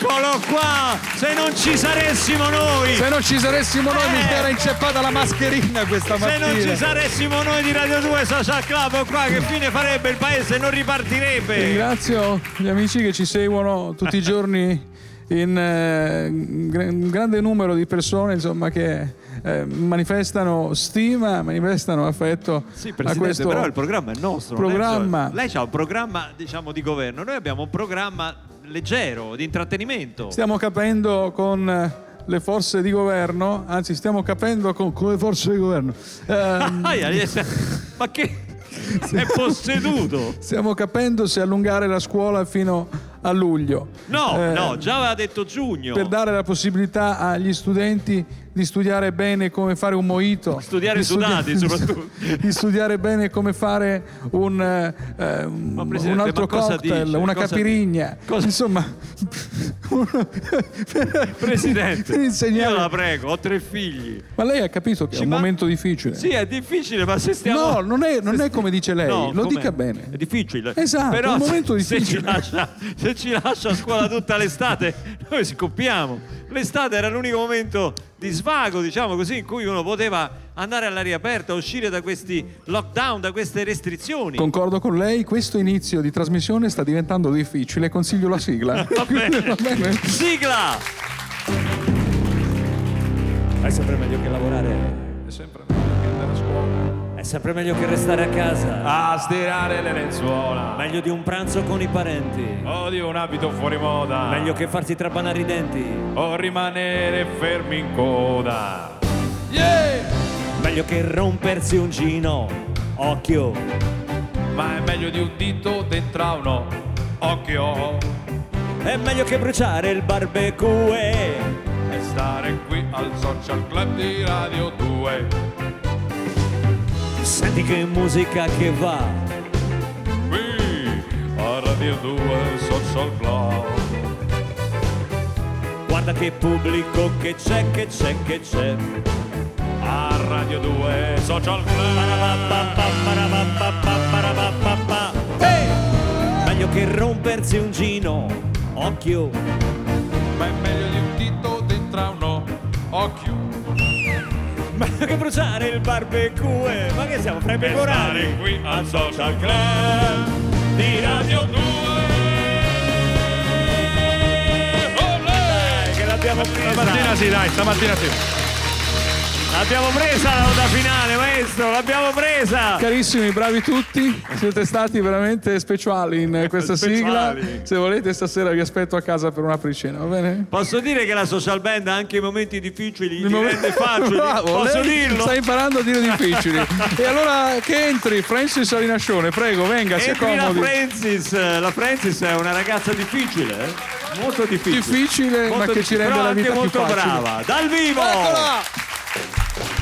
Eccolo qua! Se non ci saressimo noi! Se non ci saressimo noi mi Eh. era inceppata la mascherina questa Se mattina. non ci saressimo noi di Radio 2 Social Club qua, che fine farebbe il paese? Non ripartirebbe! Ringrazio gli amici che ci seguono tutti i giorni in eh, un gra- un grande numero di persone insomma, che eh, manifestano stima, manifestano affetto Sì, a questo però il programma è nostro. è programma. solo- Lei ha un programma, diciamo, di governo. Noi abbiamo un programma leggero, di intrattenimento. Stiamo capendo con eh, le forze di governo, anzi stiamo capendo con, con le forze di governo. Ehm, eh, ma che... È posseduto! stiamo capendo se allungare la scuola fino a luglio. No, Eh, no, già aveva detto giugno. per dare la possibilità agli studenti di studiare bene come fare un mojito. Studiare di sudati, soprattutto. Di studiare bene come fare un, eh, un- Presidente, un altro cocktail, dice? una Cosa- capirigna. cosa- Insomma, Presidente, per insegnare- io la prego, ho tre figli. Ma lei ha capito che è Ci un ma- momento difficile? Sì, è difficile, ma se stiamo... No, non è, non è come dice lei, No, lo com'è? dica bene. È difficile. Esatto, Però è un momento se- Se ci, difficile. lascia, se ci lascia a scuola tutta l'estate, noi scoppiamo. L'estate era l'unico momento di svago, diciamo così, in cui uno poteva andare all'aria aperta, uscire da questi lockdown, da queste restrizioni. Concordo con lei, questo inizio di trasmissione sta diventando difficile, consiglio la sigla. Va bene. Va bene? Sigla! È sempre meglio che lavorare. Sempre meglio che restare a casa. A stirare le lenzuola. Meglio di un pranzo con i parenti. O di un abito fuori moda. Meglio che farsi trapanare i denti. O rimanere fermi in coda. Meglio che rompersi un gino. Occhio. Ma è meglio di un dito dentro a uno. Occhio. È meglio che bruciare il barbecue. E stare qui al social club di Radio 2. Senti che musica che va. Qui a Radio 2 social club. Guarda che pubblico che c'è, che c'è, che c'è. A Radio 2 social club. Meglio che rompersi un gino. Occhio. Ma è meglio di un dito dentro a uno. Occhio. Meglio che bruciare il barbecue. Ma che siamo fra i pecorari? qui al social club di Radio 2. Olè! Che l'abbiamo presa. Stamattina sì, dai, stamattina sì. L'abbiamo presa la nota finale, maestro, l'abbiamo presa! Carissimi, bravi tutti, siete stati veramente speciali in questa Speciali. sigla. Se volete stasera vi aspetto a casa per una pricena, va bene? Posso dire che la social band ha anche i momenti difficili, Il li momento- rende facili. Bravo, Posso dirlo? Sta imparando a dire difficili. e allora che entri, Francis Arinascione, prego, venga, si Entri la accomodi. Francis, la Francis è una ragazza difficile, eh? molto difficile. Difficile, ma Molto che ci rende però la vita anche più molto brava. Dal vivo! Eccola! Thank you.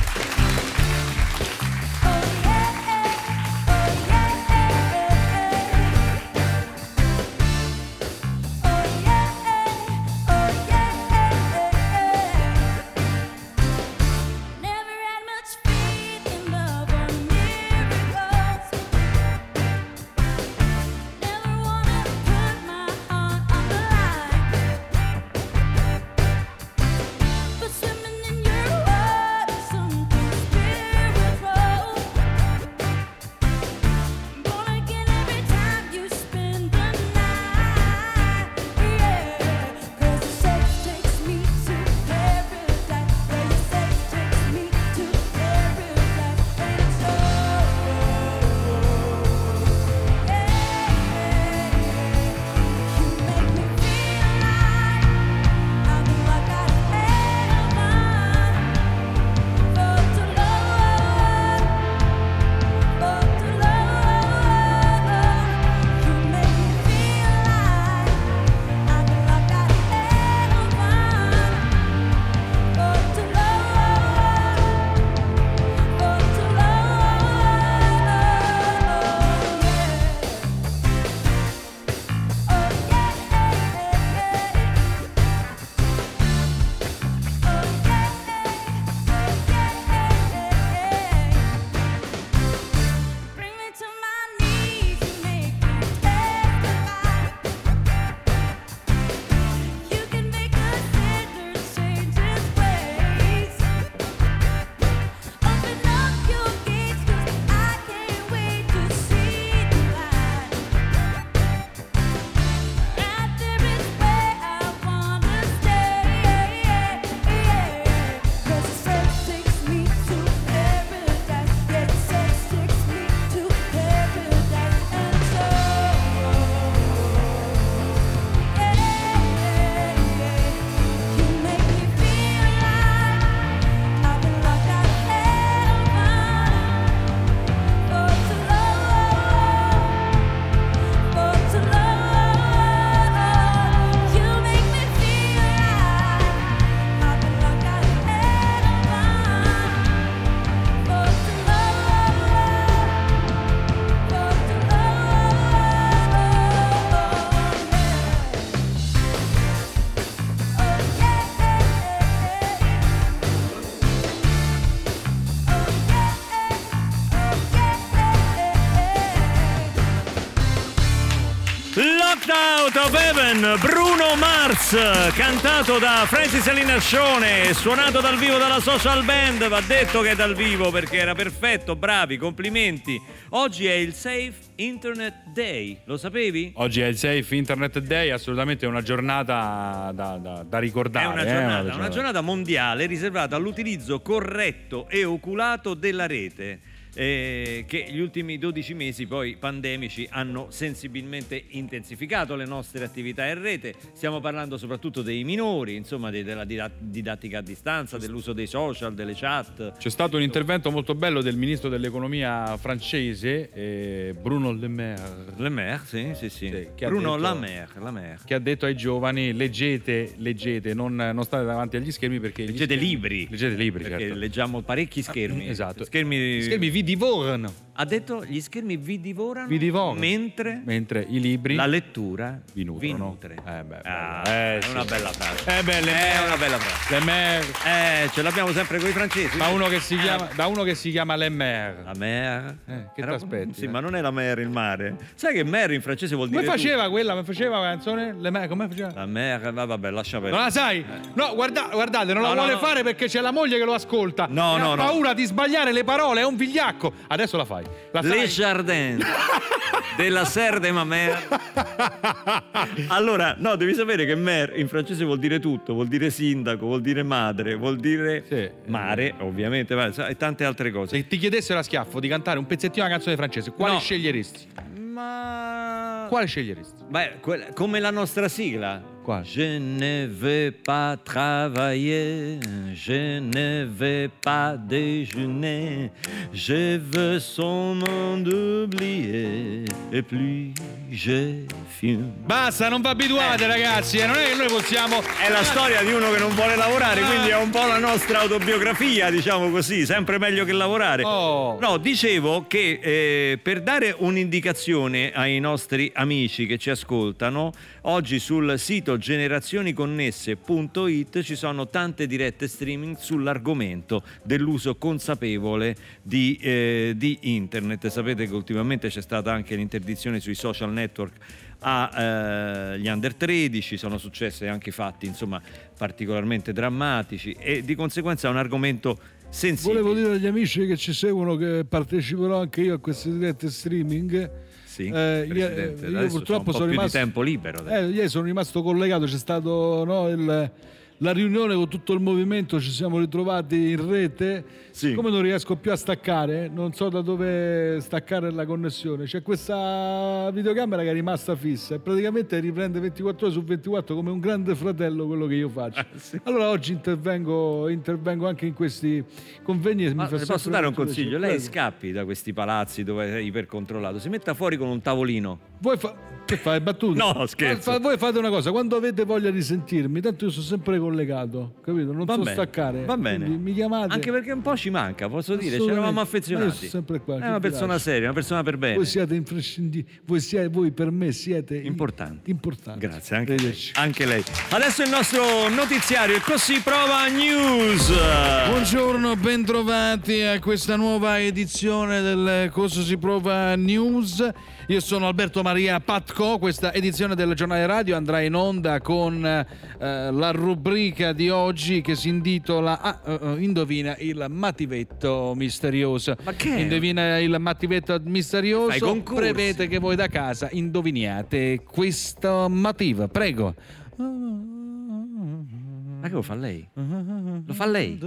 Of Heaven, Bruno Mars, cantato da Francis e Linascione, suonato dal vivo dalla social band, va detto che è dal vivo perché era perfetto, bravi, complimenti. Oggi è il Safe Internet Day, lo sapevi? Oggi è il Safe Internet Day, assolutamente una giornata da, da- da È ricordare. una eh, giornata, una giornata mondiale riservata all'utilizzo corretto e oculato della rete. Eh, che gli ultimi 12 mesi poi pandemici hanno sensibilmente intensificato le nostre attività in rete. Stiamo parlando soprattutto dei minori, insomma, de- della dida- didattica a distanza, dell'uso dei social, delle chat. C'è stato un intervento molto bello del ministro dell'economia francese, eh, Bruno Le Maire, Le Maire, sì, sì, sì. Sì, Bruno detto- La Maire, La Maire. che ha detto ai giovani leggete, leggete, non, non state davanti agli schermi perché... Leggete schermi- libri. Leggete libri, Perché certo. leggiamo parecchi schermi. Esatto. Schermi, Schermi vi divorano, Ha detto gli schermi vi divorano, vi divorano. mentre mentre i libri la lettura vi nutre. Eh beh, Ah, eh, è sì. una bella frase. Eh beh, le È Maire- una bella frase. Le Maire, Eh, ce l'abbiamo sempre con i francesi. da uno che si chiama, da uno che si chiama Le Maire. La mer. Eh, che Era- t'aspetti, Sì, eh? ma non è la mer il mare. Sai che mer in francese vuol dire Come faceva quella? Come faceva la canzone? Le Maire, come faceva? La mer, va- vabbè, lascia Non perdere. la sai? No, guarda- guardate, non No, la no, vuole no. fare perché c'è la moglie che lo ascolta. No, no, ha paura di sbagliare le parole, è un vigliacco. Adesso la fai. Sai? Les Jardins della Serre de ma mer. Allora, no, devi sapere che mer in francese vuol dire tutto, vuol dire sindaco, vuol dire madre, vuol dire Sì. mare, ovviamente, e tante altre cose. Se ti chiedessero a schiaffo di cantare un pezzettino di una canzone francese, quale No. sceglieresti? Ma Quale sceglieresti? Beh, come la nostra sigla. Quale? Je ne veux pas travailler, je ne veux pas déjeuner, je veux seulement oublier, et puis je fume. Basta, non vi abituate ragazzi, eh, non è che noi possiamo... È la storia di uno che non vuole lavorare, quindi è un po' la nostra autobiografia, diciamo così, sempre meglio che lavorare. Oh. No, dicevo che eh, per dare un'indicazione ai nostri amici che ci ascoltano, oggi sul sito generazioniconnesse.it ci sono tante dirette streaming sull'argomento dell'uso consapevole di, eh, di internet. Sapete che ultimamente c'è stata anche l'interdizione sui social network agli under 13, sono successi anche fatti insomma particolarmente drammatici e di conseguenza è un argomento sensibile. Volevo dire agli amici che ci seguono che parteciperò anche io a queste dirette streaming. Sì, Eh, io- Presidente, io purtroppo sono più rimasto- di tempo libero. Eh, ieri sono rimasto collegato, c'è stato no, il- la riunione con tutto il movimento, ci siamo ritrovati in rete. Sì. Come non riesco più a staccare, non so da dove staccare la connessione. C'è questa videocamera che è rimasta fissa e praticamente riprende 24 ore su 24 come un grande fratello quello che io faccio. Allora oggi intervengo, intervengo anche in questi convegni e Ma mi posso dare un consiglio? Lei scappi da questi palazzi dove è ipercontrollato, si metta fuori con un tavolino. Voi fa- che fai, battute? No, scherzo. Fa- voi fate una cosa, quando avete voglia di sentirmi, tanto io sono sempre collegato, capito? Non Va so bene, staccare. Va bene. Quindi Mi chiamate. Anche perché un po' ci manca, posso dire, ci eravamo Ma affezionati. io sono sempre qua, È una persona seria, una persona per bene. Voi siete imprescindibili, voi, siete, voi per me siete Importanti. importanti. Grazie, anche lei. Anche lei. Adesso il nostro notiziario, il Così Prova News. Buongiorno, bentrovati a questa nuova edizione del Cosa si prova News. Io sono Alberto Maria Patco, questa edizione del giornale radio andrà in onda con eh, la rubrica di oggi che si intitola ah, eh, Indovina il mattivetto misterioso. Ma che? Indovina il mattivetto misterioso, prevede che voi da casa indoviniate questo motivo. Prego. Ma che lo fa lei? Lo fa lei?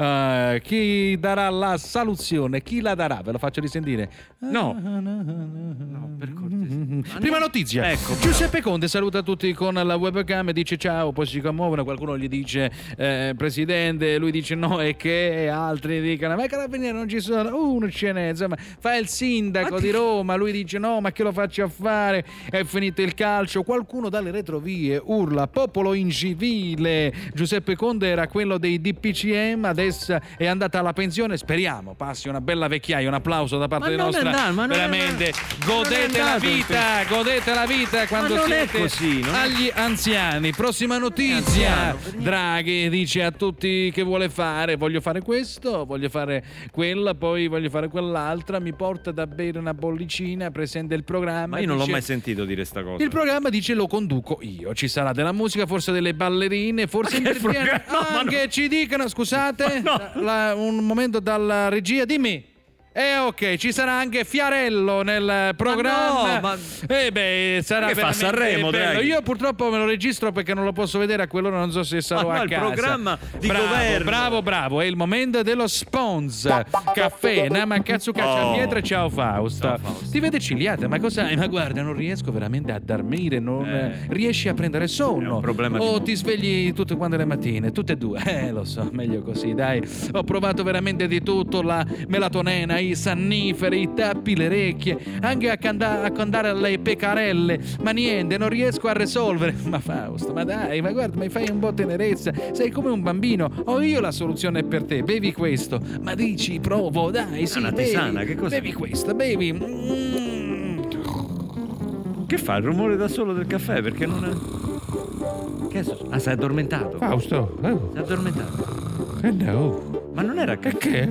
Eh, chi darà la soluzione? Chi la darà? Ve lo faccio risentire. No. No, per cortesia. Prima notizia. Ecco. Giuseppe Conte saluta tutti con la webcam e dice ciao, poi si commuovono, qualcuno gli dice eh, presidente, lui dice no e che, altri dicono ma i carabinieri non ci sono, uno ce n'è, insomma, fa il sindaco di Roma, lui dice no ma che lo faccio a fare, è finito il calcio, qualcuno dalle retrovie urla popolo incivile, Giuseppe Conte era quello dei DPCM, adesso Express è andata alla pensione, speriamo passi una bella vecchiaia, un applauso da parte Ma della non è nostra andato, ma non è- veramente godete la vita, godete la vita quando non è siete così, non è- agli anziani. Prossima notizia. Draghi dice a tutti che vuole fare, voglio fare questo, voglio fare quella, poi voglio fare quell'altra, mi porta da bere una bollicina, presenta il programma. Ma io non l'ho dice- mai sentito dire sta cosa. il programma dice lo conduco io. Ci sarà della musica, forse delle ballerine, forse Ma che interviene programma? No, ma anche ci dicono, scusate, la- un momento dalla regia, dimmi. Eh ok, ci sarà anche Fiarello nel programma. no, ma- Eh beh, sarà Che fa, Sanremo, bello. Draghi? Io purtroppo me lo registro perché non lo posso vedere a quell'ora, non so se sarò Ma no, a il casa. programma di bravo, governo. Bravo, bravo, è il momento dello spons. Caffè, Namakatsu Cacciamietra, ciao Fausto. Ciao, Fausto. Ti vede cigliata, ma cosa hai? Ma guarda, non riesco veramente a dormire, non Eh. riesci a prendere sonno. O ti svegli tutte quante le mattine, tutte e due. Eh, lo so, meglio così, dai. Ho provato veramente di tutto, la melatonina, i sanniferi, i tappi, le orecchie, anche a, canda- a cantare le pecarelle, ma niente, non riesco a risolvere. Ma Fausto, ma dai, ma guarda, mi fai un po' tenerezza, sei come un bambino, ho io la soluzione per te, bevi questo. Ma dici, provo, dai, sì, una bevi, tisana, che cos'è? Bevi questo, bevi. Mm. Che fa il rumore da solo del caffè? Perché non è. Che è successo? Ah, sei addormentato. Fausto, oh, Sei addormentato. eh no, Ma non era caffè. che?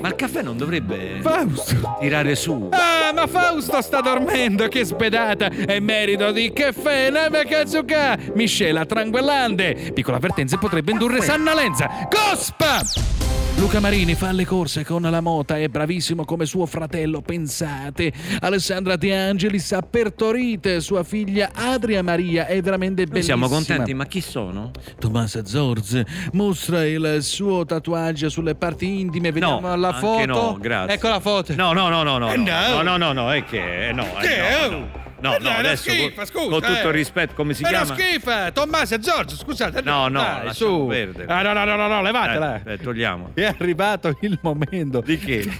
Ma il caffè non dovrebbe Fausto! tirare su. Ah, ma Fausto sta dormendo, che spedata! È merito di caffè, neve kazuka! Miscela tranquillante! Piccola avvertenza potrebbe indurre sannalenza! Cospa! Luca Marini fa le corse con la mota, è bravissimo come suo fratello, pensate. Alessandra De Angelis ha pertorite, sua figlia Adria Maria è veramente Noi bellissima. siamo contenti, ma chi sono? Tommaso Zorz mostra il suo tatuaggio sulle parti intime, vediamo no, la foto. No, grazie. Ecco la foto. No, no, no, no, no. Eh, no, no. no, no, no, no, è che. eh, No, eh, Che? no, no. No, Eh, no, adesso schifa, con, scusa, con tutto eh. il rispetto, come si chiama? schifa! Tommaso e Giorgio, scusate. No, no, dai, su. perdere. Ah, no, no, no, no, no, levatela. Eh, eh, togliamo. È arrivato il momento. Di che?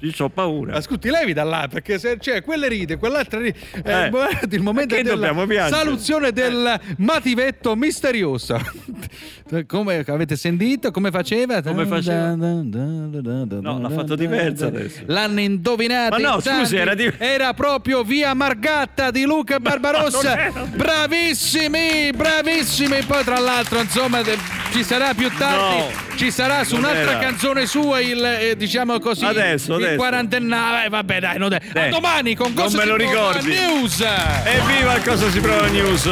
Io ho paura. Ascolti, levi da là perché se c'è quelle ride, quell'altra ride. Eh. il mo- il momento della dobbiamo piangere? saluzione del mativetto misterioso. Come avete sentito? Come faceva? Come faceva? No, l'ha fatto diverso adesso. L'hanno indovinato. Ma no, scusi, era di- Era proprio via Margatta di Luca Barbarossa. non. Bravissimi, bravissimi. Poi, tra l'altro, insomma, ci sarà più tardi. No, ci sarà su non un'altra era. canzone sua il, eh, diciamo così, Adesso, il adesso. quarantennale. vabbè, dai, non è. Dai. A domani con Non cosa me si lo prova ricordi. News. Evviva il Cosa si prova news!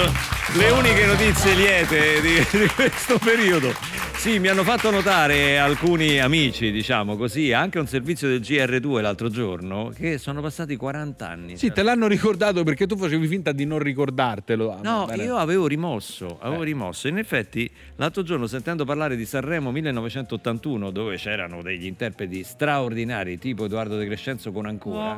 Le uniche notizie liete di, di questo periodo. Sì, mi hanno fatto notare alcuni amici, diciamo così, anche un servizio del GR2 l'altro giorno, che sono passati 40 anni. Sì, te l'hanno ricordato perché tu facevi finta di non ricordartelo. No, Bene. io avevo rimosso, avevo Eh. rimosso. In effetti, l'altro giorno sentendo parlare di Sanremo 1981, dove c'erano degli interpreti straordinari, tipo Edoardo De Crescenzo con Ancora,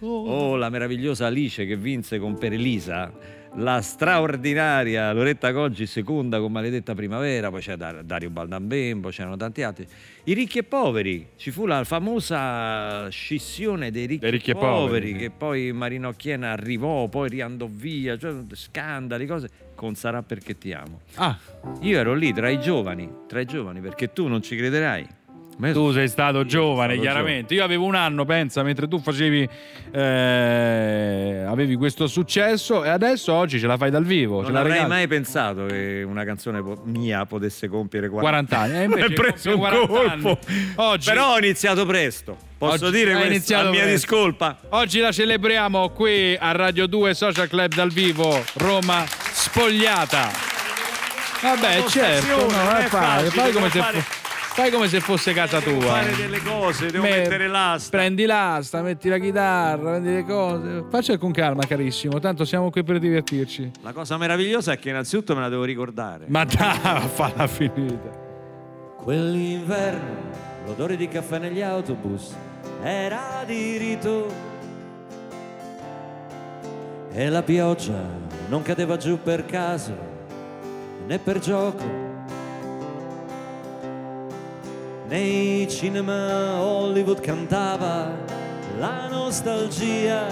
o la meravigliosa Alice che vinse con Per Elisa, la straordinaria Loretta Goggi seconda con Maledetta Primavera, poi c'è Dar- Dario Baldambembo, c'erano tanti altri. I ricchi e poveri, ci fu la famosa scissione dei ricchi, ricchi e e poveri, poveri. che poi Marino Chiena arrivò, poi riandò via, cioè scandali, cose, con Sarà perché ti amo. Ah, Io ero lì tra i giovani, tra i giovani, perché tu non ci crederai. Tu sei stato Io giovane, sono chiaramente. Io avevo un anno, pensa, mentre tu facevi. eh, avevi questo successo e adesso oggi ce la fai dal vivo. Non avrei regali. mai pensato che una canzone po- mia potesse compiere 40 anni. E invece preso un 40 colpo. anni. Oggi- Però ho iniziato presto. Posso Oggi dire hai questo iniziato mia presto. discolpa? Oggi la celebriamo qui a Radio 2 Social Club dal vivo, Roma spogliata. Vabbè, certo, no, eh, fai, fai come se fare- fo- fai come se fosse casa Devo tua. fare delle cose, devo Me- mettere l'asta. Prendi l'asta, metti la chitarra, prendi le cose. Faccia con calma, carissimo. Tanto siamo qui per divertirci. La cosa meravigliosa è che innanzitutto me la devo ricordare. Ma dai, falla finita. Quell'inverno l'odore di caffè negli autobus era di rito e la pioggia non cadeva giù per caso né per gioco. Nei cinema Hollywood cantava la nostalgia.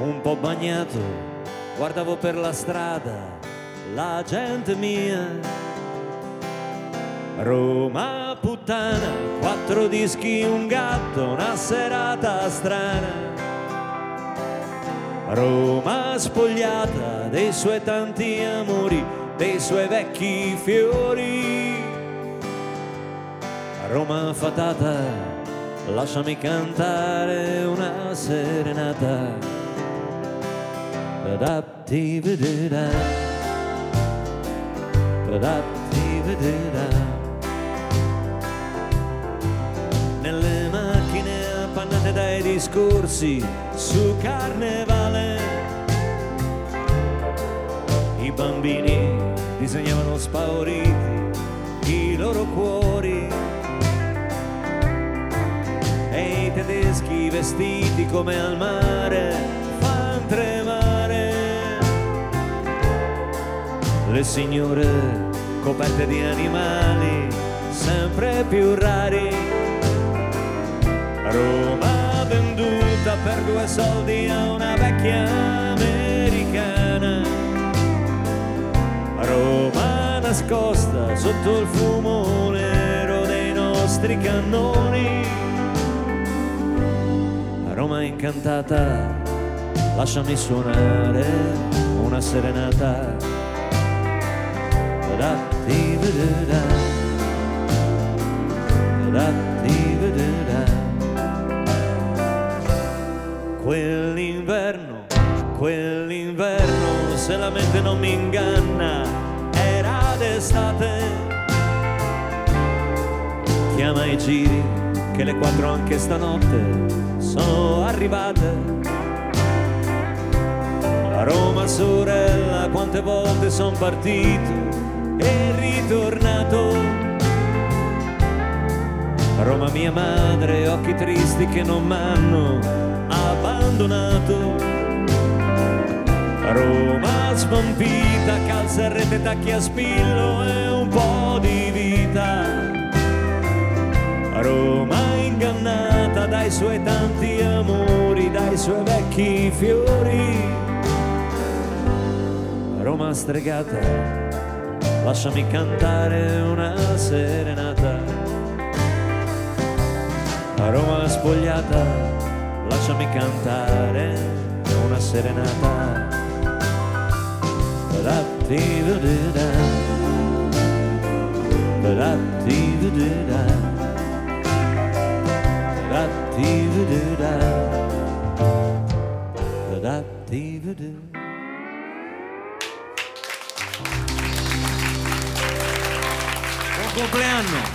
Un po' bagnato, guardavo per la strada la gente mia Roma puttana, quattro dischi, un gatto, una serata strana. Roma spogliata dei suoi tanti amori, dei suoi vecchi fiori. Roma fatata, lasciami cantare una serenata. Da-da-ti-vi-di-da. Da-da-ti-vi-di-da. Nelle macchine appannate dai discorsi su carnevale i bambini disegnavano spauriti i loro cuori vestiti come al mare fan tremare le signore coperte di animali sempre più rari Roma venduta per due soldi a una vecchia americana. Roma nascosta sotto il fumo nero dei nostri cannoni. Roma incantata, lasciami suonare una serenata. Da-di-da-da-da. Da-di-da-da-da. Quell'inverno, quell'inverno, se la mente non mi inganna, era d'estate. Chiama i giri, che le quattro anche stanotte sono arrivate. A Roma sorella, quante volte son partito e ritornato. Roma mia madre, occhi tristi che non m'hanno abbandonato. Roma svampita, calza e rete, tacchi a spillo e un po' di vita. Roma dai suoi tanti amori, dai suoi vecchi fiori. Roma stregata, lasciami cantare una serenata. Roma spogliata, lasciami cantare una serenata. Da-da-di-da-di-da. Da-da-di-da-di-da.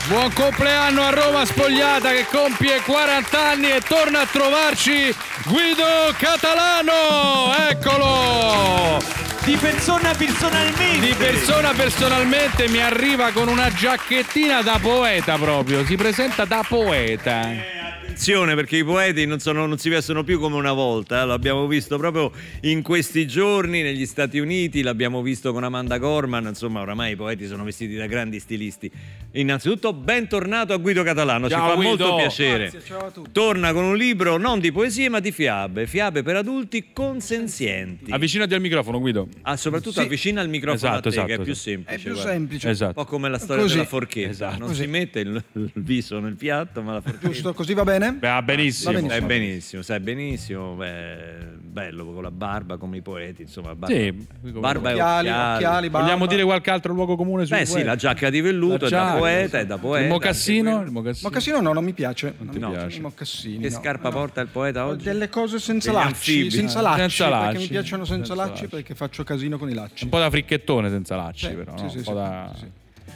Buon compleanno a Roma Spogliata che compie 40 anni e torna a trovarci Guido Catalano! Eccolo! Di persona personalmente! Di persona personalmente mi arriva con una giacchettina da poeta proprio, si presenta da poeta. Attenzione perché i poeti non, sono- non si vestono più come una volta, eh, l'abbiamo visto proprio in questi giorni negli Stati Uniti, l'abbiamo visto con Amanda Gorman, insomma oramai i poeti sono vestiti da grandi stilisti. Innanzitutto bentornato a Guido Catalano, Ciao, ci fa Guido. molto piacere. Grazie, ciao a tutti. Torna con un libro non di poesie ma di fiabe, fiabe per adulti consenzienti. Avvicinati al microfono Guido. Ah, soprattutto avvicina il microfono Esatto, a te, esatto, che è più esatto. semplice. È più guarda. semplice. Un Esatto. po' come la storia Così. della forchetta, Esatto. non Così. si mette il, il viso nel piatto, ma la forchetta. Giusto, così va bene? Beh, va benissimo. Va benissimo. Sai benissimo, sai benissimo, beh, bello con la barba come i poeti, insomma, barba, Sì, barba e Occhiali, occhiali. occhiali, barba. Vogliamo dire qualche altro luogo comune Beh sì, la giacca di velluto La è giacca, poeta, è da poeta. Il mocassino? Il mocassino. Mocassino no, non mi piace. Non ti mi piace? Mocassini. Che no. scarpa No. porta il poeta oggi? Delle cose senza Degli lacci, anfibi. senza lacci, senza perché lacci, mi piacciono senza, senza lacci, lacci. perché faccio casino con i lacci. Un po' da fricchettone senza lacci, Sì, però. sì, no? sì, un po' sì, da.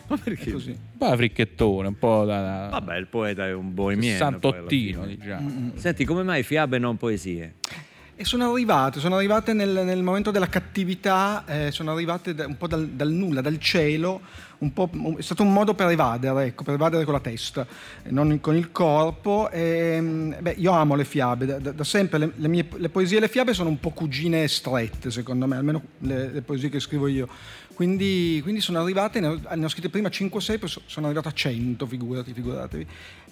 Ma perché? Così. Un po' da fricchettone, un po' da. Vabbè, il poeta è un bohemiano. Santottino, diciamo. Mm, fine. Senti, come mai fiabe e non poesie? E sono arrivate, sono arrivate nel, nel momento della cattività, eh, sono arrivate da- un po' dal, dal nulla, dal cielo, è stato un modo per evadere, ecco, per evadere con la testa, e non con il corpo. E, mm, beh, io amo le fiabe, da, da- sempre le, le mie, le poesie e le fiabe sono un po' cugine strette, secondo me, almeno le, le poesie che scrivo io. Quindi, quindi sono arrivate, ne ho, ne ho scritte prima 5 o 6, poi so- sono arrivato a 100, figurati, figuratevi.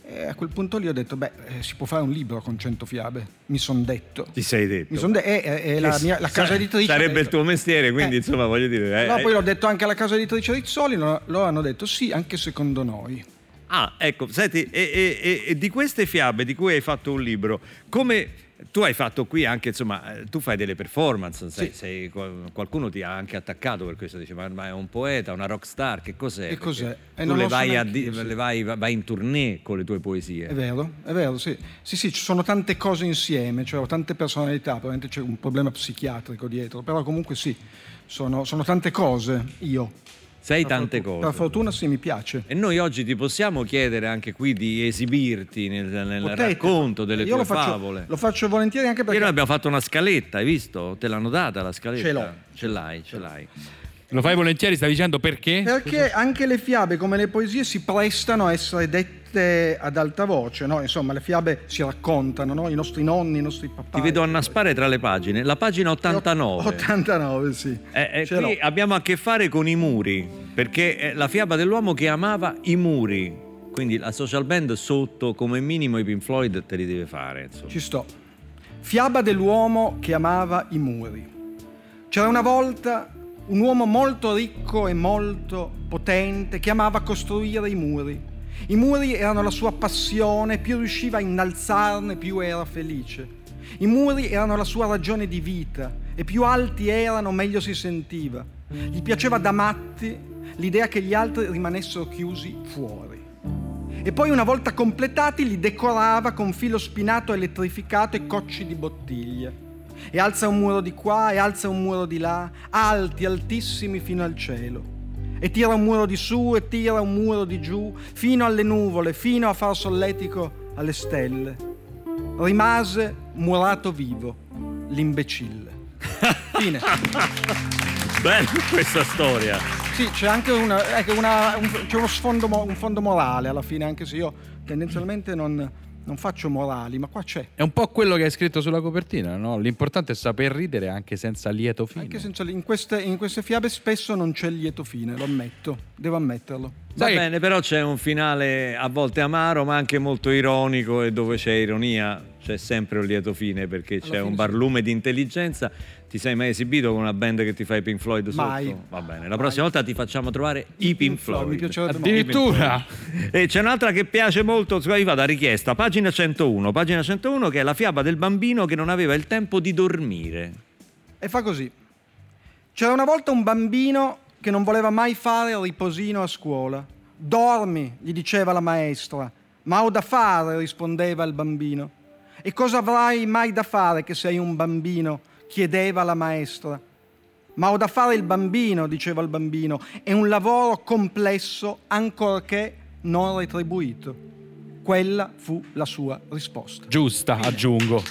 E a quel punto lì ho detto, beh, eh, si può fare un libro con 100 fiabe, mi son detto. Ti sei detto. Mi son de- e- e- e la, Che mia, la sa- casa editrice... Sarebbe il tuo mestiere, quindi Eh. insomma voglio dire. eh, No, eh. poi l'ho detto anche alla casa editrice Rizzoli, lo- loro hanno detto sì, anche secondo noi. Ah, ecco, senti, e- e- e di queste fiabe di cui hai fatto un libro, come tu hai fatto qui anche, insomma, eh, tu fai delle performance, sei, Sì. sei- qual- qualcuno ti ha anche attaccato per questo, dice, ma, ma è un poeta, una rock star, che cos'è? Che cos'è? E Tu le vai, di- le vai, vai in tournée con le tue poesie. È vero, è vero, sì. Sì, sì, ci sono tante cose insieme, cioè ho tante personalità, probabilmente c'è un problema psichiatrico dietro, però comunque sì, sono, sono tante cose io. Sei Per tante fortuna- cose. Per fortuna sì, mi piace. E noi oggi ti possiamo chiedere anche qui di esibirti nel, nel Potete. racconto delle Io tue lo faccio, favole. Lo faccio volentieri anche Ieri perché... noi abbiamo fatto una scaletta, hai visto? Te l'hanno data la scaletta? Ce l'ho. Ce l'hai, ce l'hai. Lo fai volentieri, stai dicendo perché? Perché anche le fiabe, come le poesie, si prestano a essere dette ad alta voce, no? Insomma, le fiabe si raccontano, no? I nostri nonni, i nostri papà. Ti vedo annaspare tra le pagine. La pagina 89. 89, sì. Eh, eh, qui abbiamo a che fare con i muri, perché è la fiaba dell'uomo che amava i muri. Quindi la social band sotto, come minimo, i Pink Floyd te li deve fare. insomma. Ci sto. Fiaba dell'uomo che amava i muri. C'era una volta un uomo molto ricco e molto potente che amava costruire i muri. I muri erano la sua passione, più riusciva a innalzarne, più era felice. I muri erano la sua ragione di vita e più alti erano, meglio si sentiva. Gli piaceva da matti l'idea che gli altri rimanessero chiusi fuori e poi una volta completati li decorava con filo spinato elettrificato e cocci di bottiglie. E alza un muro di qua e alza un muro di là, alti, altissimi fino al cielo. E tira un muro di su e tira un muro di giù, fino alle nuvole, fino a far solletico alle stelle. Rimase murato vivo, l'imbecille. Fine. Bella questa storia. Sì, c'è anche una- ecco, una- un, c'è uno sfondo, un fondo morale alla fine, anche se io tendenzialmente non, non faccio morali, ma qua c'è. È un po' quello che hai scritto sulla copertina, no? L'importante è saper ridere anche senza lieto fine. Anche senza, in, queste, in queste fiabe spesso non c'è il lieto fine, lo ammetto, devo ammetterlo. Va Sai- bene, però c'è un finale a volte amaro, ma anche molto ironico e dove c'è ironia c'è sempre un lieto fine perché c'è fine un sì. barlume di intelligenza. Ti sei mai esibito con una band che ti fa i Pink Floyd sotto? Mai. Va bene, la prossima volta ti facciamo trovare i Pink Floyd. Mi molto. Addirittura E c'è un'altra che piace molto, io vado a richiesta, pagina 101, pagina 101 che è la fiaba del bambino che non aveva il tempo di dormire. E fa così. C'era una volta un bambino che non voleva mai fare il riposino a scuola. Dormi, gli diceva la maestra. Ma ho da fare, rispondeva il bambino. E cosa avrai mai da fare che sei un bambino? Chiedeva la maestra. Ma ho da fare il bambino, diceva il bambino. È un lavoro complesso, ancorché non retribuito. Quella fu la sua risposta. giusta, aggiungo.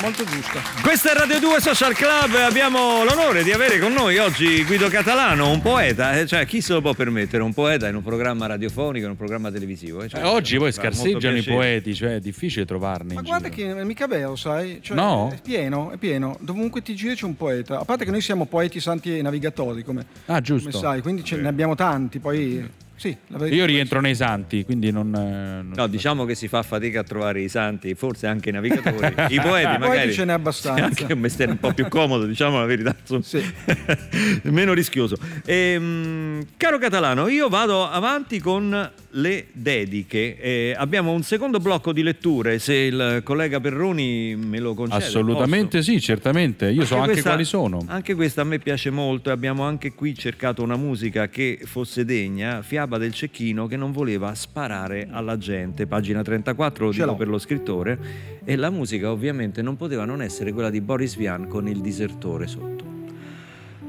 Molto giusta. Questa è Radio 2 Social Club e abbiamo l'onore di avere con noi oggi Guido Catalano, un poeta, eh, cioè chi se lo può permettere un poeta in un programma radiofonico, in un programma televisivo? eh? Cioè, Eh, oggi poi scarseggiano i poeti, cioè è difficile trovarne. Ma in guarda giro. che è mica vero, sai? Cioè, No? È pieno, è pieno. Dovunque ti giri c'è un poeta. A parte che noi siamo poeti, santi e navigatori, come, Ah, giusto. come sai, quindi ce ne abbiamo tanti. Poi, sì, Io rientro nei santi, quindi non. eh, non- No, diciamo che si fa fatica a trovare i santi, forse anche i navigatori. I poeti magari. ce n'è abbastanza. È anche un mestiere un po' più comodo, diciamo la verità. Sì. Meno rischioso. Ehm, caro Catalano, io vado avanti con le dediche. Eh, abbiamo un secondo blocco di letture, se il collega Perroni me lo concede. Assolutamente sì, certamente. Io so anche questa- quali sono. Anche questa a me piace molto e abbiamo anche qui cercato una musica che fosse degna, Fiaba del cecchino che non voleva sparare alla gente, pagina 34 lo Ce dico l'ho. per lo scrittore, e la musica ovviamente non poteva non essere quella di Boris Vian con il disertore sotto.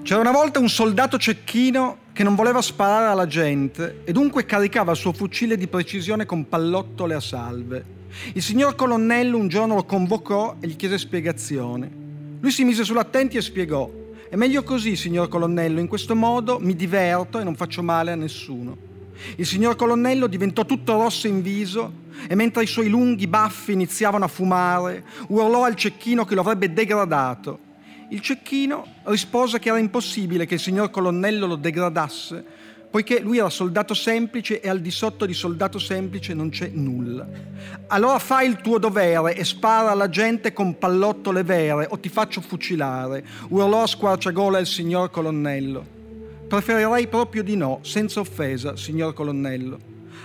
C'era una volta un soldato cecchino che non voleva sparare alla gente e dunque caricava il suo fucile di precisione con pallottole a salve. Il signor colonnello un giorno lo convocò e gli chiese spiegazioni. Lui si mise sull'attenti e spiegò: È meglio così, signor colonnello, in questo modo mi diverto e non faccio male a nessuno. Il signor colonnello diventò tutto rosso in viso e mentre i suoi lunghi baffi iniziavano a fumare, urlò al cecchino che lo avrebbe degradato. Il cecchino rispose che era impossibile che il signor colonnello lo degradasse, poiché lui era soldato semplice e al di sotto di soldato semplice non c'è nulla. Allora fai il tuo dovere e spara alla gente con pallottole vere o ti faccio fucilare, urlò a squarciagola il signor colonnello. Preferirei proprio di no, senza offesa, signor colonnello.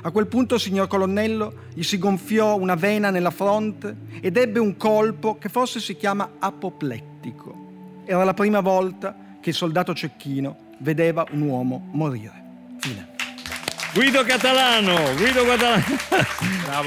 A quel punto, signor colonnello, gli si gonfiò una vena nella fronte ed ebbe un colpo che forse si chiama apoplettico. Era la prima volta che il soldato cecchino vedeva un uomo morire. Fine. Guido Catalano, Guido Catalano.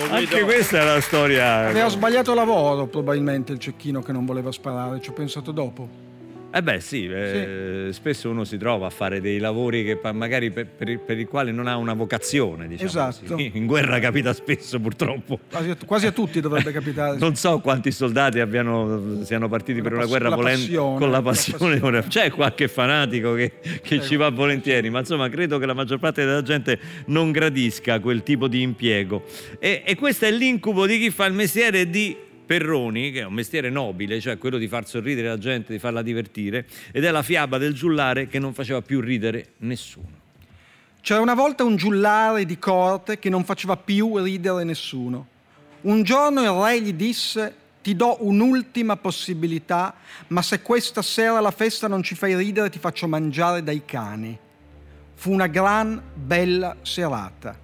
Anche questa è la storia. Aveva sbagliato lavoro probabilmente il cecchino che non voleva sparare, ci ho pensato dopo. Eh beh sì, eh, spesso uno si trova a fare dei lavori che magari per, per i- per i quali non ha una vocazione, diciamo Esatto. così. In guerra capita spesso purtroppo. Quasi a, quasi a tutti dovrebbe capitare. Non so quanti soldati abbiano, siano partiti per una guerra con la volendo- passione, con la passione. C'è qualche fanatico che, che ci va volentieri, ma insomma credo che la maggior parte della gente non gradisca quel tipo di impiego. E, e questo è l'incubo di chi fa il mestiere di Perroni, che è un mestiere nobile, cioè quello di far sorridere la gente, di farla divertire, ed è la fiaba del giullare che non faceva più ridere nessuno. C'era una volta un giullare di corte che non faceva più ridere nessuno. Un giorno il re gli disse: Ti do un'ultima possibilità, ma se questa sera alla festa non ci fai ridere, ti faccio mangiare dai cani. Fu una gran bella serata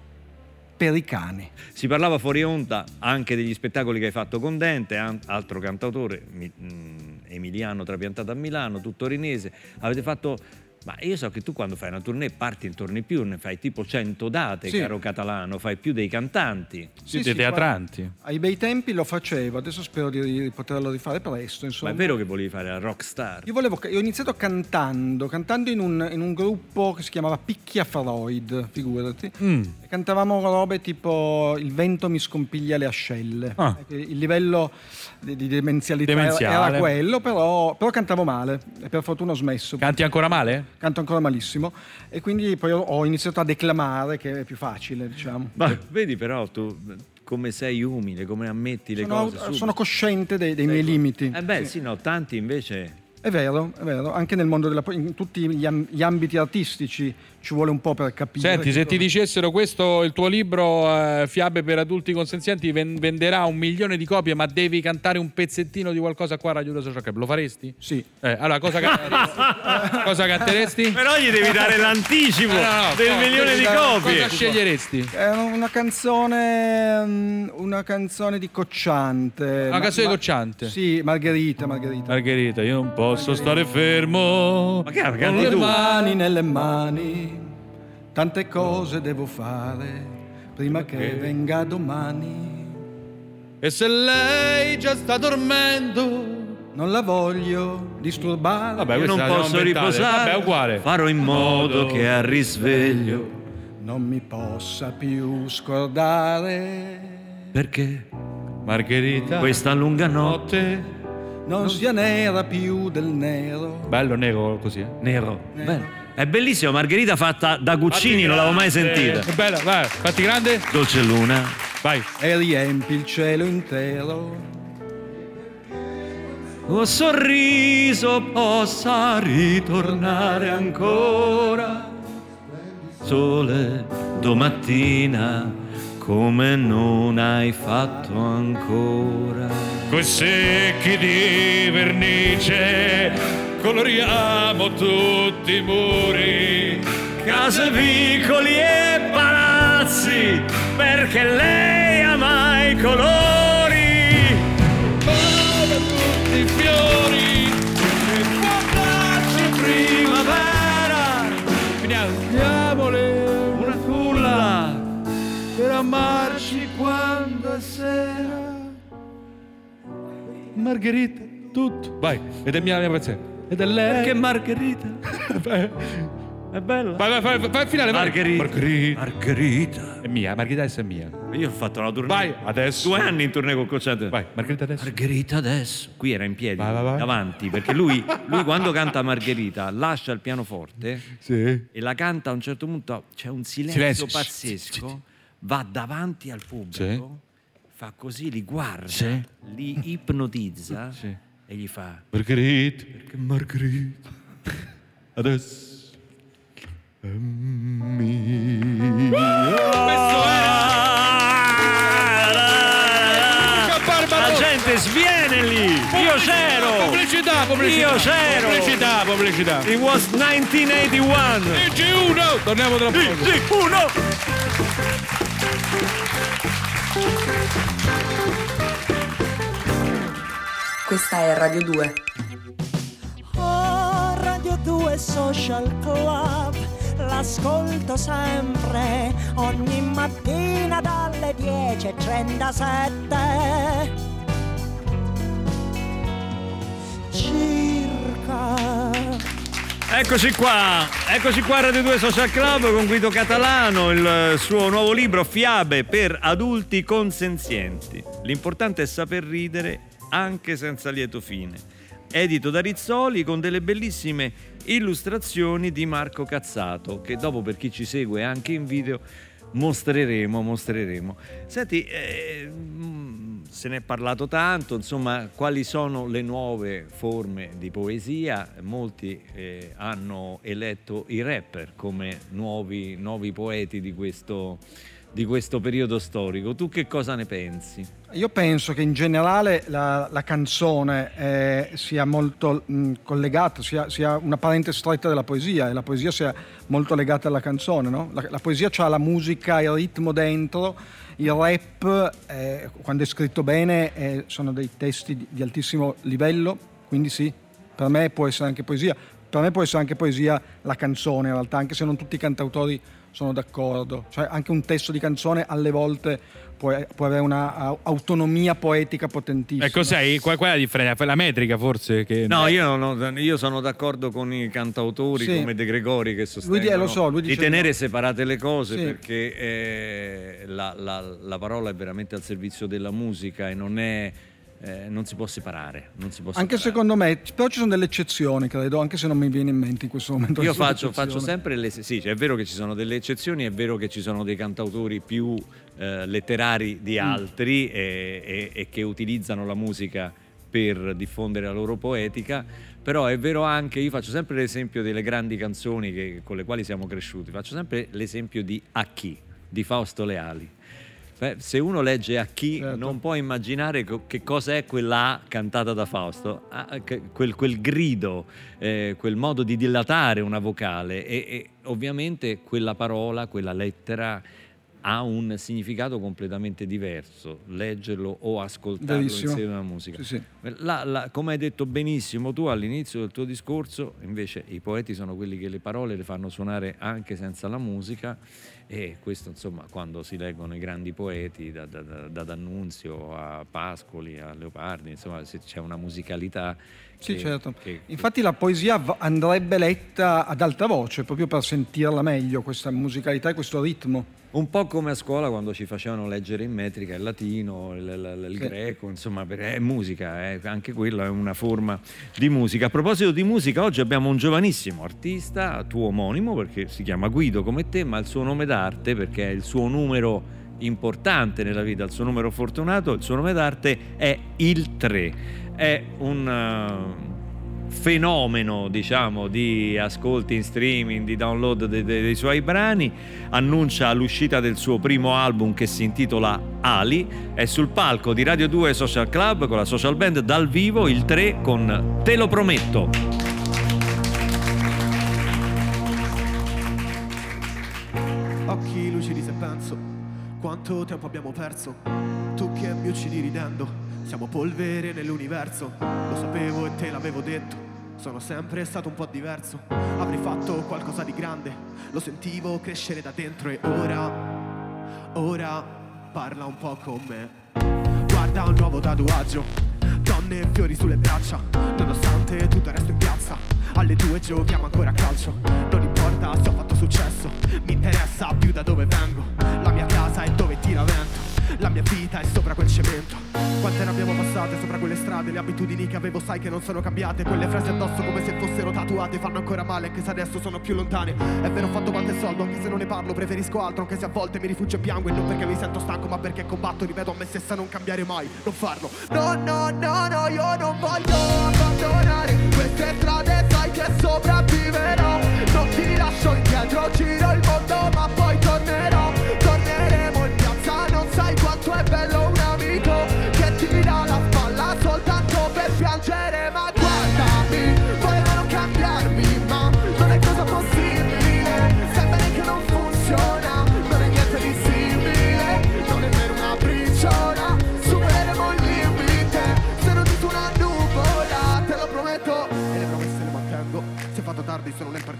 per i cani. Si parlava fuori onda anche degli spettacoli che hai fatto con Dente, altro cantautore, mm, Emiliano trapiantato a Milano, tutto torinese. Avete fatto. Ma io so che tu quando fai una tournée parti in torni più, ne fai tipo 100 date, Sì. caro catalano, fai più dei cantanti. Sì, dei teatranti. Ai bei tempi lo facevo, adesso spero di, di poterlo rifare presto. Ma Insomma. è vero che volevi fare la rockstar? Io, volevo, io ho iniziato cantando, cantando in un, in un gruppo che si chiamava Picchia Freud, figurati. Mm. E Cantavamo robe tipo Il vento mi scompiglia le ascelle. Ah. Il livello di, di demenzialità era- Demenziale. era quello, però, però cantavo male e per fortuna ho smesso. Canti ancora male? Canto ancora malissimo e quindi poi ho, iniziato a declamare, che è più facile, diciamo. Ma vedi però tu come sei umile, come ammetti le Sono, cose. subito. sono cosciente dei, dei miei limiti. Eh beh, Sì. sì, no, tanti invece. È vero, è vero, anche nel mondo della in tutti gli ambiti artistici ci vuole un po' per capire. Senti, se ti cosa- dicessero questo, il tuo libro eh, Fiabe per adulti consenzienti ven- venderà un milione di copie, ma devi cantare un pezzettino di qualcosa qua a Radio Rosa Social Club, lo faresti? Sì. Eh, allora, cosa canteresti? cosa canteresti? Però gli devi dare l'anticipo Eh, no, no, del no, milione di copie. Cosa sceglieresti? È una canzone, mm, una canzone di Cocciante. Una canzone di Cocciante? Sì, Margherita, Margherita. Margherita, io non posso stare fermo. Ma che con le mani nelle mani, tante cose devo fare prima che venga domani. E se lei già sta dormendo? Non la voglio disturbare. Vabbè, Io non posso riposare. Vabbè, è uguale. Farò in modo che al risveglio. Non mi possa più scordare. Perché Margherita, questa lunga notte. Non sia nera più del nero. Bello nero così, eh? Nero. Bello. È bellissimo, Margherita fatta da Guccini, non l'avevo mai sentita. È bella, vai, fatti grande. Dolce luna. Vai. E riempi il cielo intero. O sorriso possa ritornare ancora. Sole domattina come non hai fatto ancora. Coi secchi di vernice coloriamo tutti i muri. Case, vicoli e palazzi, perché lei ama i colori. Come tutti i fiori. Fondacci primavera, Diamole una culla. per amarci quando è sera. Margherita, tutto. Vai, ed è mia mia canzone. Ed è lei. Perché Margherita è bella. Vai, vai, vai, vai, finale, vai. Margherita. Margherita. Margherita. È mia, Margherita adesso è mia. Io ho fatto una tournée. Vai, adesso. Due anni in tournée con Cocciante. Vai, Margherita adesso. Margherita adesso. Qui era in piedi, Vai, vai, vai. davanti, perché lui, lui quando canta Margherita lascia il pianoforte Sì. e la canta a un certo punto, c'è un silenzio, Silenzio. pazzesco, va davanti al pubblico, fa così, li guarda, Sì. li ipnotizza Sì. E gli fa Margherita. Margherita. Adesso. È Questo è La gente sviene lì! Io c'ero! Pubblicità, pubblicità! Io c'ero! Pubblicità, pubblicità! It was 1981! G1! Torniamo tra poco. uno! Questa è Radio 2. Oh, Radio 2 Social Club, l'ascolto sempre, ogni mattina dalle 10.37. Circa. Eccoci qua, eccoci qua Radio 2 Social Club con Guido Catalano, il suo nuovo libro Fiabe per adulti consenzienti. L'importante è saper ridere anche senza lieto fine. Edito da Rizzoli con delle bellissime illustrazioni di Marco Cazzato, che dopo per chi ci segue anche in video mostreremo, mostreremo. Senti, eh, se ne è parlato tanto, insomma, quali sono le nuove forme di poesia? Molti eh, hanno eletto i rapper come nuovi, nuovi poeti di questo, di questo periodo storico. Tu che cosa ne pensi? Io penso che in generale la, la canzone eh, sia molto mh, collegata, sia, sia una parente stretta della poesia e la poesia sia molto legata alla canzone. no? La, la poesia ha la musica, il ritmo dentro, il rap, eh, quando è scritto bene, eh, sono dei testi di, di altissimo livello, quindi sì, per me può essere anche poesia. Per me può essere anche poesia la canzone in realtà, anche se non tutti i cantautori sono d'accordo. Cioè anche un testo di canzone alle volte può, può avere un'autonomia poetica potentissima. E cos'è? Qual, qual è la differenza? La metrica forse? Che... No, io, non- io sono d'accordo con i cantautori Sì. come De Gregori che sostengono eh, lo so, lui di tenere no. separate le cose Sì. perché eh, la, la- la parola è veramente al servizio della musica e non è eh, non si può separare. Non si può Anche separare. secondo me, però ci sono delle eccezioni, credo, anche se non mi viene in mente in questo momento. Io faccio, faccio sempre le... Sì, cioè, è vero che ci sono delle eccezioni, è vero che ci sono dei cantautori più eh, letterari di Mm. altri e, e- e che utilizzano la musica per diffondere la loro poetica, però è vero anche, io faccio sempre l'esempio delle grandi canzoni che- con le quali siamo cresciuti, faccio sempre l'esempio di A chi, di Fausto Leali. Beh, se uno legge a chi Certo. non può immaginare che cosa è quella cantata da Fausto, Ah, quel, quel grido, eh, quel modo di dilatare una vocale e, e ovviamente quella parola, quella lettera ha un significato completamente diverso, leggerlo o ascoltarlo Verissimo. insieme alla musica. Sì, sì. La- la- come hai detto benissimo tu all'inizio del tuo discorso, invece i poeti sono quelli che le parole le fanno suonare anche senza la musica e questo insomma quando si leggono i grandi poeti da, da- da- da D'Annunzio a Pascoli a Leopardi, insomma c'è una musicalità Sì, che- certo. che- Infatti la poesia andrebbe letta ad alta voce, proprio per sentirla meglio, questa musicalità e questo ritmo. Un po' come a scuola quando ci facevano leggere in metrica il latino, il, il- il Sì. greco, insomma, è musica, è- anche quella è una forma di musica. A proposito di musica, oggi abbiamo un giovanissimo artista, tuo omonimo, perché si chiama Guido come te, ma il suo nome d'arte, perché è il suo numero importante nella vita, il suo numero fortunato, il suo nome d'arte è il 3. È un... eh, fenomeno diciamo di ascolti in streaming di download de- de- dei suoi brani annuncia l'uscita del suo primo album che si intitola Ali. È sul palco di Radio 2 Social Club con la social band dal vivo il 3 con Te lo prometto. Occhi lucidi se penso Quanto tempo abbiamo perso? Tu che mi uccidi ridendo Siamo polvere nell'universo. Lo sapevo e te l'avevo detto Sono sempre stato un po' diverso. Avrei fatto qualcosa di grande. Lo sentivo crescere da dentro E ora Ora Parla un po' con me. Guarda un nuovo tatuaggio. Donne e fiori sulle braccia. Nonostante tutto il resto in piazza Alle due giochiamo ancora a calcio. Non importa se ho fatto successo. Mi interessa più da dove vengo. La mia casa è dove tira vento La mia vita è sopra quel cemento. Quante ne abbiamo passate sopra quelle strade Le abitudini che avevo sai che non sono cambiate. Quelle frasi addosso come se fossero tatuate Fanno ancora male anche se adesso sono più lontane. È vero ho fatto qualche soldo anche se non ne parlo Preferisco altro anche se a volte mi rifugio e piango E non perché mi sento stanco ma perché combatto Ripeto a me stessa non cambiare mai, non farlo. No, no, no, no, io non voglio abbandonare Queste strade sai che sopravviverò. Non ti lascio indietro, giro il mondo ma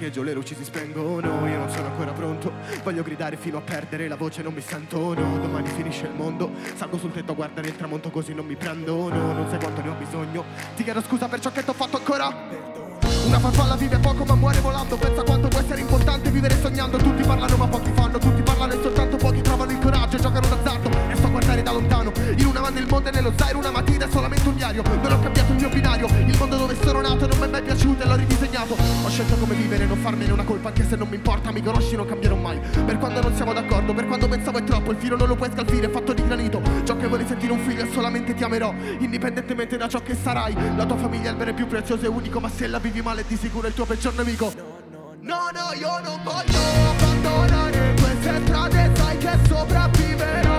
parcheggio, le luci si spengono Io non sono ancora pronto. Voglio gridare fino a perdere la voce, non mi sento no. Domani finisce il mondo Salgo sul tetto a guardare il tramonto così non mi prendo no. Non sai quanto ne ho bisogno. Ti chiedo scusa per ciò che ti ho fatto ancora. Una farfalla vive poco ma muore volando. Pensa quanto può essere importante vivere sognando. Tutti parlano ma pochi fanno Tutti parlano e soltanto pochi trovano il coraggio E giocano d'azzardo da lontano. In una mano il mondo e nello zaino una mattina è solamente un diario. Non ho cambiato il mio binario. Il mondo dove sono nato non mi è mai piaciuto e l'ho ridisegnato. Ho scelto come vivere non farmene una colpa Anche se non mi importa mi conosci non cambierò mai. Per quando non siamo d'accordo Per quando pensavo è troppo Il filo non lo puoi scalfire è fatto di granito. Ciò che vuoi sentire un figlio e solamente ti amerò Indipendentemente da ciò che sarai. La tua famiglia è il bene più prezioso e unico Ma se la vivi male di sicuro è il tuo peggior nemico. No, no, io non voglio abbandonare queste strade, sai che sopravviverò.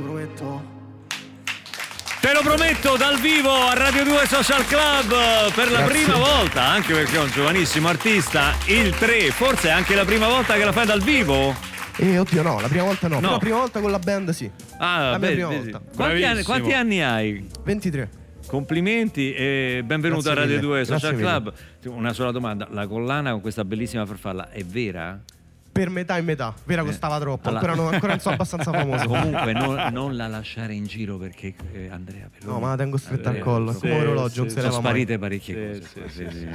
Lo prometto. Te lo prometto dal vivo a Radio 2 Social Club per la prima volta, anche perché è un giovanissimo artista, il 3, forse è anche la prima volta che la fai dal vivo? Eh, oddio, no, la prima volta no. No. La prima volta con la band, sì. Ah, La mia beh, prima vedi. volta. Quanti, anni, quanti anni hai? 23. Complimenti e benvenuto Grazie a Radio mille, 2 Social grazie Club. Una sola domanda, la collana con questa bellissima farfalla è vera? Per metà e metà. Vera costava troppo. Allora- Ancora, non, ancora non sono abbastanza famoso. Comunque non, non la lasciare in giro perché eh, Andrea Peloni- No, ma la tengo stretta al Eh, collo. È sì, come un orologio, non sì, si sono sparite parecchie cose. Vedi,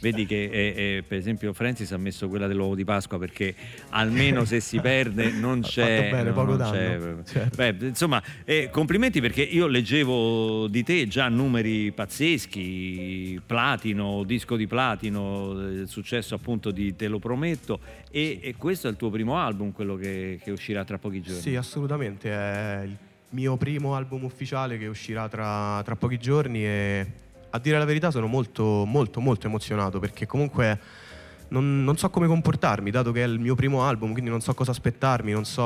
vedi che eh, eh, per esempio Francis ha messo quella dell'uovo di Pasqua perché almeno se si perde non c'è. fatto bene, no, poco non c'è. danno. Certo. Beh, insomma, eh, complimenti perché io leggevo di te già numeri pazzeschi, platino, disco di platino, eh, il successo appunto di Te lo prometto e, e questo è il tuo primo album, quello che, che uscirà tra pochi giorni. Sì, assolutamente. È il mio primo album ufficiale che uscirà tra, tra pochi giorni e a dire la verità sono molto, molto, molto emozionato perché comunque non, non so come comportarmi, dato che è il mio primo album, quindi non so cosa aspettarmi, non so,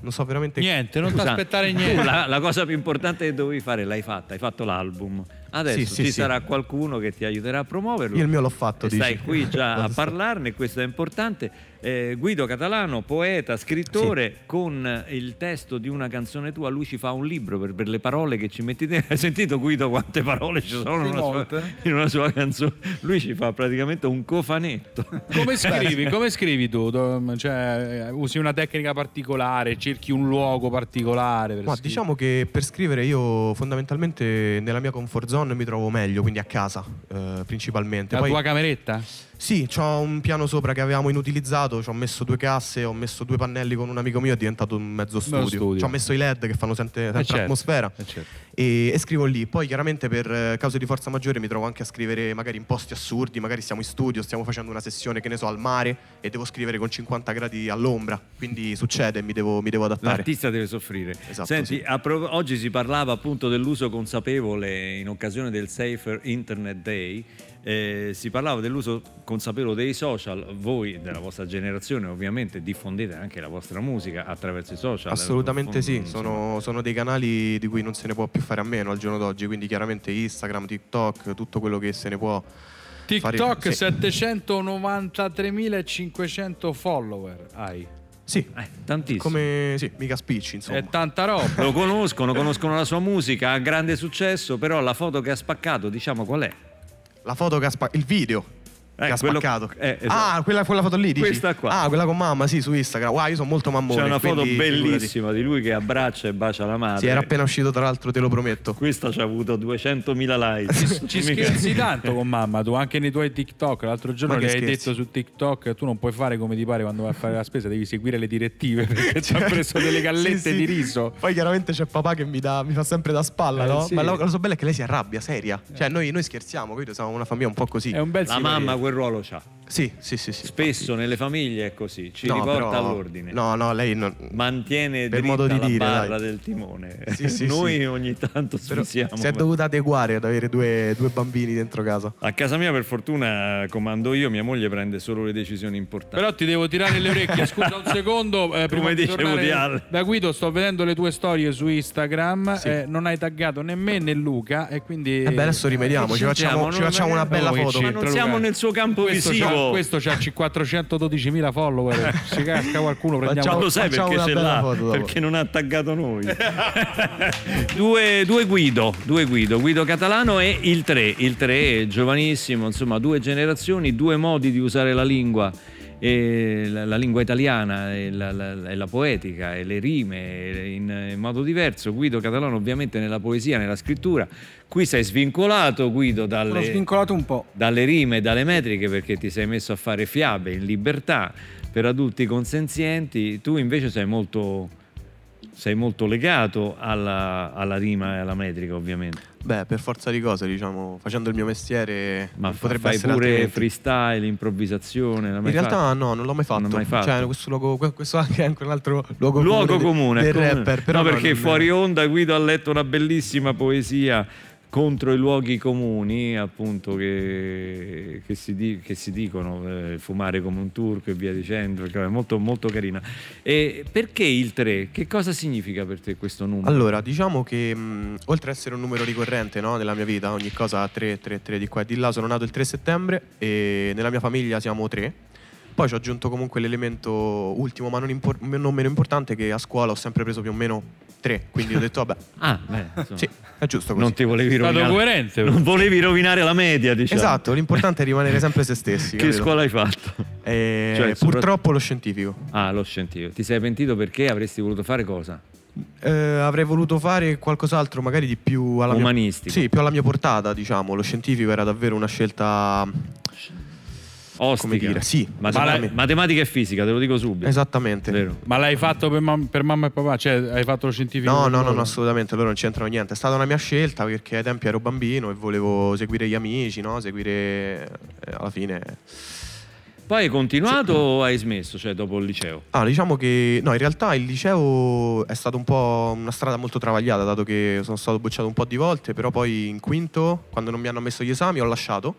non so veramente... Niente, non ti aspettare niente. La, la cosa più importante che dovevi fare l'hai fatta, hai fatto l'album. Adesso Sì, sì, ci sì. sarà qualcuno che ti aiuterà a promuoverlo. Io il mio l'ho fatto, E Stai dici. qui già a parlarne, questo è importante. Eh, Guido Catalano, poeta, scrittore, con il testo di una canzone tua, lui ci fa un libro per, per le parole che ci metti dentro. Hai sentito Guido quante parole ci sono in una, sua, in una sua canzone? Lui ci fa praticamente un cofanetto. Come scrivi? Come scrivi tu? Cioè, eh, usi una tecnica particolare, cerchi un luogo particolare? per Ma scrivere? diciamo che per scrivere io fondamentalmente nella mia comfort zone mi trovo meglio, quindi a casa eh, principalmente. La Poi- tua cameretta? Sì, ho un piano sopra che avevamo inutilizzato, ci ho messo due casse, ho messo due pannelli con un amico mio, è diventato un mezzo studio. studio. Ci ho messo i LED che fanno sempre, sempre Eh, certo, atmosfera eh, certo. e, e scrivo lì. Poi chiaramente per eh, cause di forza maggiore mi trovo anche a scrivere magari in posti assurdi, magari siamo in studio, stiamo facendo una sessione, che ne so, al mare e devo scrivere con 50 gradi all'ombra, quindi succede, mi devo, mi devo adattare. L'artista deve soffrire. Esatto, Senti, sì. pro- oggi si parlava appunto dell'uso consapevole in occasione del Safer Internet Day. Eh, si parlava dell'uso consapevole dei social. Voi della vostra generazione, ovviamente, diffondete anche la vostra musica attraverso i social. Assolutamente sì, sono, sono dei canali di cui non se ne può più fare a meno al giorno d'oggi, quindi chiaramente Instagram, TikTok, tutto quello che se ne può TikTok fare. Sì. 793.500 follower hai. Sì, eh, tantissimo. come sì, mica spicci, insomma. È tanta roba. Lo conoscono, conoscono la sua musica, ha grande successo, però la foto che ha spaccato, diciamo qual è? La foto che ha spaccato, il video Eh, che ha quello- spaccato. eh, esatto. Ah, quella, quella foto lì, dici? Questa qua. Ah, quella con mamma, sì, su Instagram. Wow, io sono molto mammone. C'è una foto quindi bellissima di lui che abbraccia e bacia la madre. Sì, era appena uscito, tra l'altro, te lo prometto. Questa ci ha avuto 200.000 like. Ci Mica- scherzi tanto con mamma, tu anche nei tuoi TikTok. L'altro giorno le che hai detto su TikTok: tu non puoi fare come ti pare quando vai a fare la spesa, devi seguire le direttive perché ci ha preso delle gallette Sì, sì. di riso. Poi chiaramente c'è papà che mi, dà, mi fa sempre da spalla, Eh, no? sì. Ma la cosa bella è che lei si arrabbia, seria. Cioè, noi, noi scherziamo, capito? Siamo una famiglia un po' così. È un bel La mamma quel ruolo c'ha. Sì, sì, sì. sì. Spesso nelle famiglie è così, ci No, riporta però- all'ordine. No, no, lei non... Mantiene Per modo di la dire, barra dai. del timone. Sì, sì, Noi sì. ogni tanto Però sfisiamo. si è dovuta adeguare ad avere due, due bambini dentro casa. A casa mia, per fortuna, comando io, mia moglie prende solo le decisioni importanti. Però ti devo tirare le orecchie, scusa un secondo. eh, prima Come di dice tornare Woody Allen. Da Guido sto vedendo le tue storie su Instagram, eh, non hai taggato né me né Luca e quindi... E beh, adesso rimediamo, ci facciamo, ci facciamo una bella foto. Ma non siamo nel suo campo questo visivo. C'ha, questo c'ha 412.000 follower. Si casca qualcuno, prendiamo... Facciamo- Lo sai perché ce l'ha? Perché non ha taggato noi. due, due Guido, due Guido, Guido Catalano e il 3. Il 3 è giovanissimo, insomma, due generazioni, due modi di usare la lingua. E la, la lingua italiana e la, la- e la poetica e le rime in, in modo diverso. Guido Catalano ovviamente nella poesia, nella scrittura. Qui sei svincolato Guido dalle, svincolato dalle rime e dalle metriche perché ti sei messo a fare fiabe in libertà per adulti consenzienti, tu invece sei molto, sei molto legato alla, alla rima e alla metrica ovviamente. Beh, per forza di cose, diciamo, facendo il mio mestiere Ma fa- potrebbe fai essere pure altrimenti. freestyle, improvvisazione? In realtà fatto? no, non l'ho mai fatto. Non l'hai mai fatto? Cioè, questo, luogo, questo anche è anche un altro luogo, Luogo de- comune, del comune. rapper. No, perché non- fuori onda Guido ha letto una bellissima poesia contro i luoghi comuni, appunto, che, che si, di- che si dicono, eh, fumare come un turco e via dicendo, è molto, molto carina. E perché il 3? Che cosa significa per te questo numero? Allora, diciamo che mh, oltre ad essere un numero ricorrente no, nella mia vita, ogni cosa ha 3, 3, 3 di qua e di là, sono nato il 3 settembre e nella mia famiglia siamo tre. Poi ci ho aggiunto comunque l'elemento ultimo, ma non, impor- non meno importante, che a scuola ho sempre preso più o meno 3. Quindi ho detto, vabbè, Ah, beh, insomma, sì, è giusto così. non ti volevi Stato rovinare. coerente. Non volevi rovinare la media, diciamo. Esatto, l'importante è rimanere sempre se stessi. Che capito? scuola hai fatto? Eh, Cioè, Purtroppo lo scientifico. Ah, lo scientifico. Ti sei pentito perché avresti voluto fare cosa? Eh, avrei voluto fare qualcos'altro, magari di più alla Umanistico. mia Sì, più alla mia portata, diciamo. Lo scientifico era davvero una scelta. Ostica. Come dire, sì, Mate- esattamente. matematica e fisica, te lo dico subito. Esattamente. Vero. Ma l'hai fatto per, mam- per mamma e papà? Cioè, hai fatto lo scientifico? No, no, no, no, assolutamente, loro non c'entrano niente. È stata una mia scelta perché ai tempi ero bambino e volevo seguire gli amici, no? Seguire eh, alla fine. Poi hai continuato o hai smesso, cioè dopo il liceo? Ah, diciamo che no, in realtà il liceo è stato un po' una strada molto travagliata, dato che sono stato bocciato un po' di volte, però poi in quinto, quando non mi hanno messo gli esami, ho lasciato.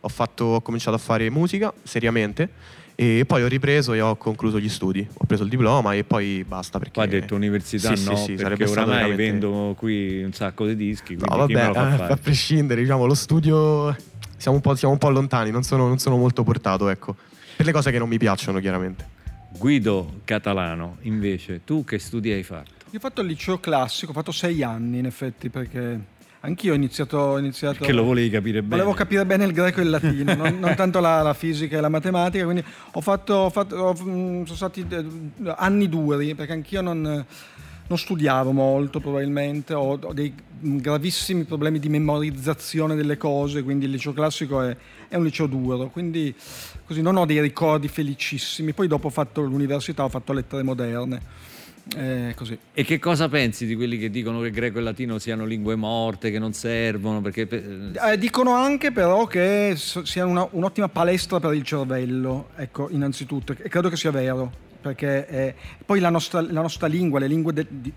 Ho, fatto, ho cominciato a fare musica seriamente e poi ho ripreso e ho concluso gli studi. Ho preso il diploma e poi basta perché Poi hai detto università Sì, no, sì, sì, perché sarebbe stato oramai veramente- vendo qui un sacco di dischi, No, vabbè, lo fa eh, a prescindere, diciamo, lo studio siamo un po', siamo un po' lontani, non sono, non sono molto portato, ecco. Per le cose che non mi piacciono, chiaramente. Guido Catalano, invece, tu che studi hai fatto? Io ho fatto il liceo classico, ho fatto sei anni in effetti perché anch'io ho iniziato... ho iniziato Che lo volevi capire bene. Volevo capire bene il greco e il latino, non, non tanto la, la fisica e la matematica, quindi ho fatto, ho fatto- ho- mm, sono stati eh, anni duri perché anch'io non, non studiavo molto probabilmente, ho, ho dei gravissimi problemi di memorizzazione delle cose, quindi il liceo classico è, è un liceo duro, quindi così non ho dei ricordi felicissimi. Poi dopo ho fatto l'università, ho fatto lettere moderne. Eh, così. E che cosa pensi di quelli che dicono che greco e latino siano lingue morte, che non servono? Perché Eh, dicono anche però che s- siano una- un'ottima palestra per il cervello, ecco, innanzitutto, e credo che sia vero, perché eh, poi la nostra, la nostra lingua, le lingue de- di,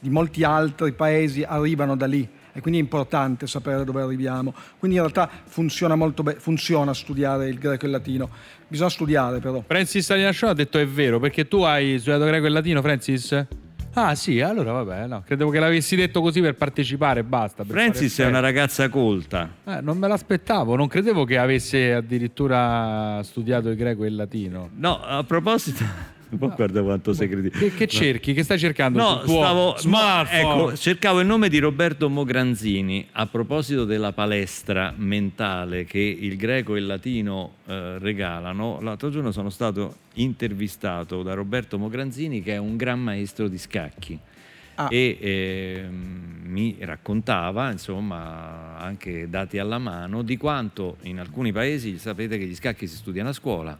di molti altri paesi arrivano da lì e quindi è importante sapere dove arriviamo. Quindi in realtà funziona molto bene, funziona studiare il greco e il latino, bisogna studiare però. Francis Staniasciò ha detto è vero, perché tu hai studiato greco e latino, Francis? Ah sì, allora vabbè, no, credevo che l'avessi detto così per partecipare e basta. per Francis fare è una ragazza colta. Eh, non me l'aspettavo, non credevo che avesse addirittura studiato il greco e il latino. No, a proposito... Ma guarda quanto sei credibile. Che, che cerchi? Che stai cercando? No, sul tuo stavo smartphone? Ecco, cercavo il nome di Roberto Mogranzini a proposito della palestra mentale che il greco e il latino eh, regalano. L'altro giorno sono stato intervistato da Roberto Mogranzini che è un gran maestro di scacchi. Ah. E ehm, mi raccontava, insomma, anche dati alla mano, di quanto in alcuni paesi sapete che gli scacchi si studiano a scuola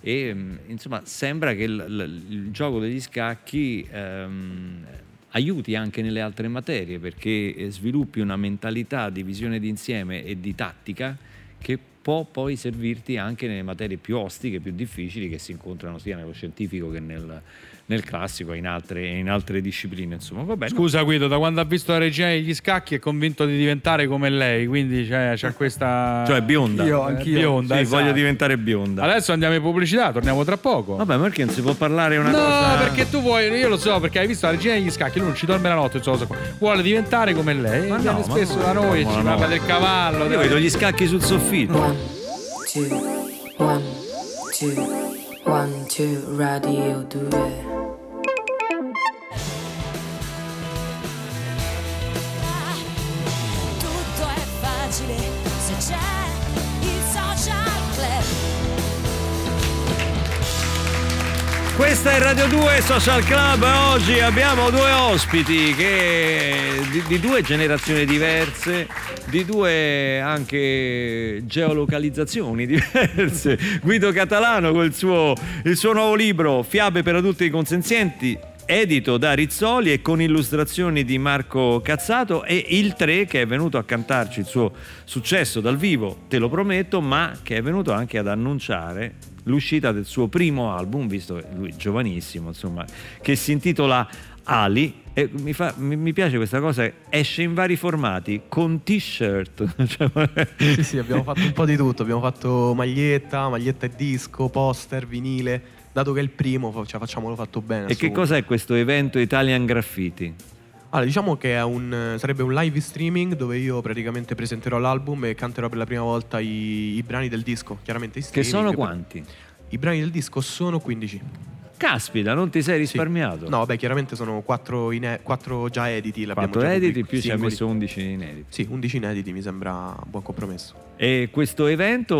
e mh, insomma sembra che il, il- il gioco degli scacchi ehm, aiuti anche nelle altre materie perché eh, sviluppi una mentalità di visione d'insieme e di tattica che può poi servirti anche nelle materie più ostiche, più difficili che si incontrano sia nello scientifico che nel, nel classico e in altre, in altre discipline. Insomma, va bene. Scusa Guido, da quando ha visto la regina degli scacchi è convinto di diventare come lei, quindi c'è, c'è questa... Cioè bionda. Io, anch'io. bionda, Sì, esatto. voglio diventare bionda. Adesso andiamo in pubblicità, torniamo tra poco. Vabbè, ma perché non si può parlare una No, cosa? perché tu vuoi, io lo so, perché hai visto la regina degli scacchi, lui non ci dorme la notte, qua. vuole diventare come lei, Ma viene no, ma spesso no, da noi, ma ci no. parla del cavallo. Io del- vedo gli scacchi sul soffitto. One, two, one, two, one, two, radio 2. Questa è Radio 2 Social Club. Oggi abbiamo due ospiti che, di, di due generazioni diverse, di due anche geolocalizzazioni diverse. Guido Catalano con suo, il suo nuovo libro Fiabe per adulti consenzienti. Edito da Rizzoli e con illustrazioni di Marco Cazzato e il 3 che è venuto a cantarci il suo successo dal vivo, te lo prometto, ma che è venuto anche ad annunciare l'uscita del suo primo album, visto che lui è giovanissimo, insomma, che si intitola Ali. E mi, fa- mi- mi piace questa cosa, esce in vari formati, con t-shirt. Cioè, Sì, sì, abbiamo fatto un po' di tutto. Abbiamo fatto maglietta, maglietta e disco, poster, vinile. Dato che è il primo, cioè, facciamolo fatto bene. e che cos'è questo evento Italian Graffiti? Allora, diciamo che è un, sarebbe un live streaming dove io praticamente presenterò l'album e canterò per la prima volta i, i brani del disco. Chiaramente i Che streaming. sono quanti? I brani del disco sono 15. Caspita, non ti sei risparmiato? No, vabbè, chiaramente sono 4, già editi. l'abbiamo Quattro già editi più ci ha singoli. messo 11 inediti. Sì, 11 inediti mi sembra un buon compromesso. E questo evento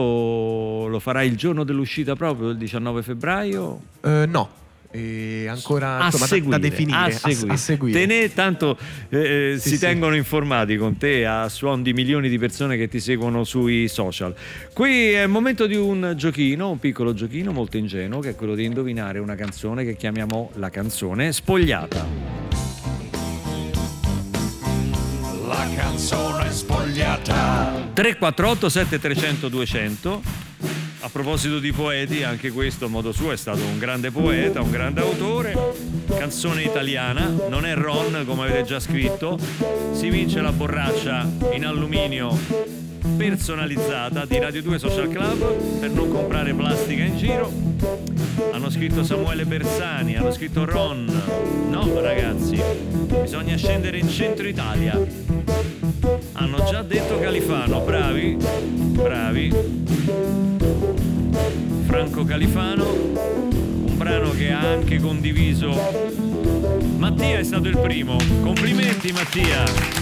lo farai il giorno dell'uscita proprio, il 19 febbraio? Eh, no, e ancora a insomma, da- seguire, da, definire. a a- seguire. a seguire. Te ne tanto eh, Sì, si sì. tengono informati con te a suon di milioni di persone che ti seguono sui social. Qui è il momento di un giochino, un piccolo giochino molto ingenuo, che è quello di indovinare una canzone che chiamiamo la canzone spogliata. La canzone spogliata. 348 7300 200 a proposito di poeti anche questo a modo suo è stato un grande poeta un grande autore. Canzone italiana non è Ron come avete già scritto. Si vince la borraccia in alluminio personalizzata di Radio 2 Social Club per non comprare plastica in giro. Hanno scritto Samuele Bersani hanno scritto Ron. No ragazzi bisogna scendere in centro Italia. Hanno già detto Califano, bravi, bravi. Franco Califano, un brano che ha anche condiviso. Mattia è stato il primo, complimenti Mattia.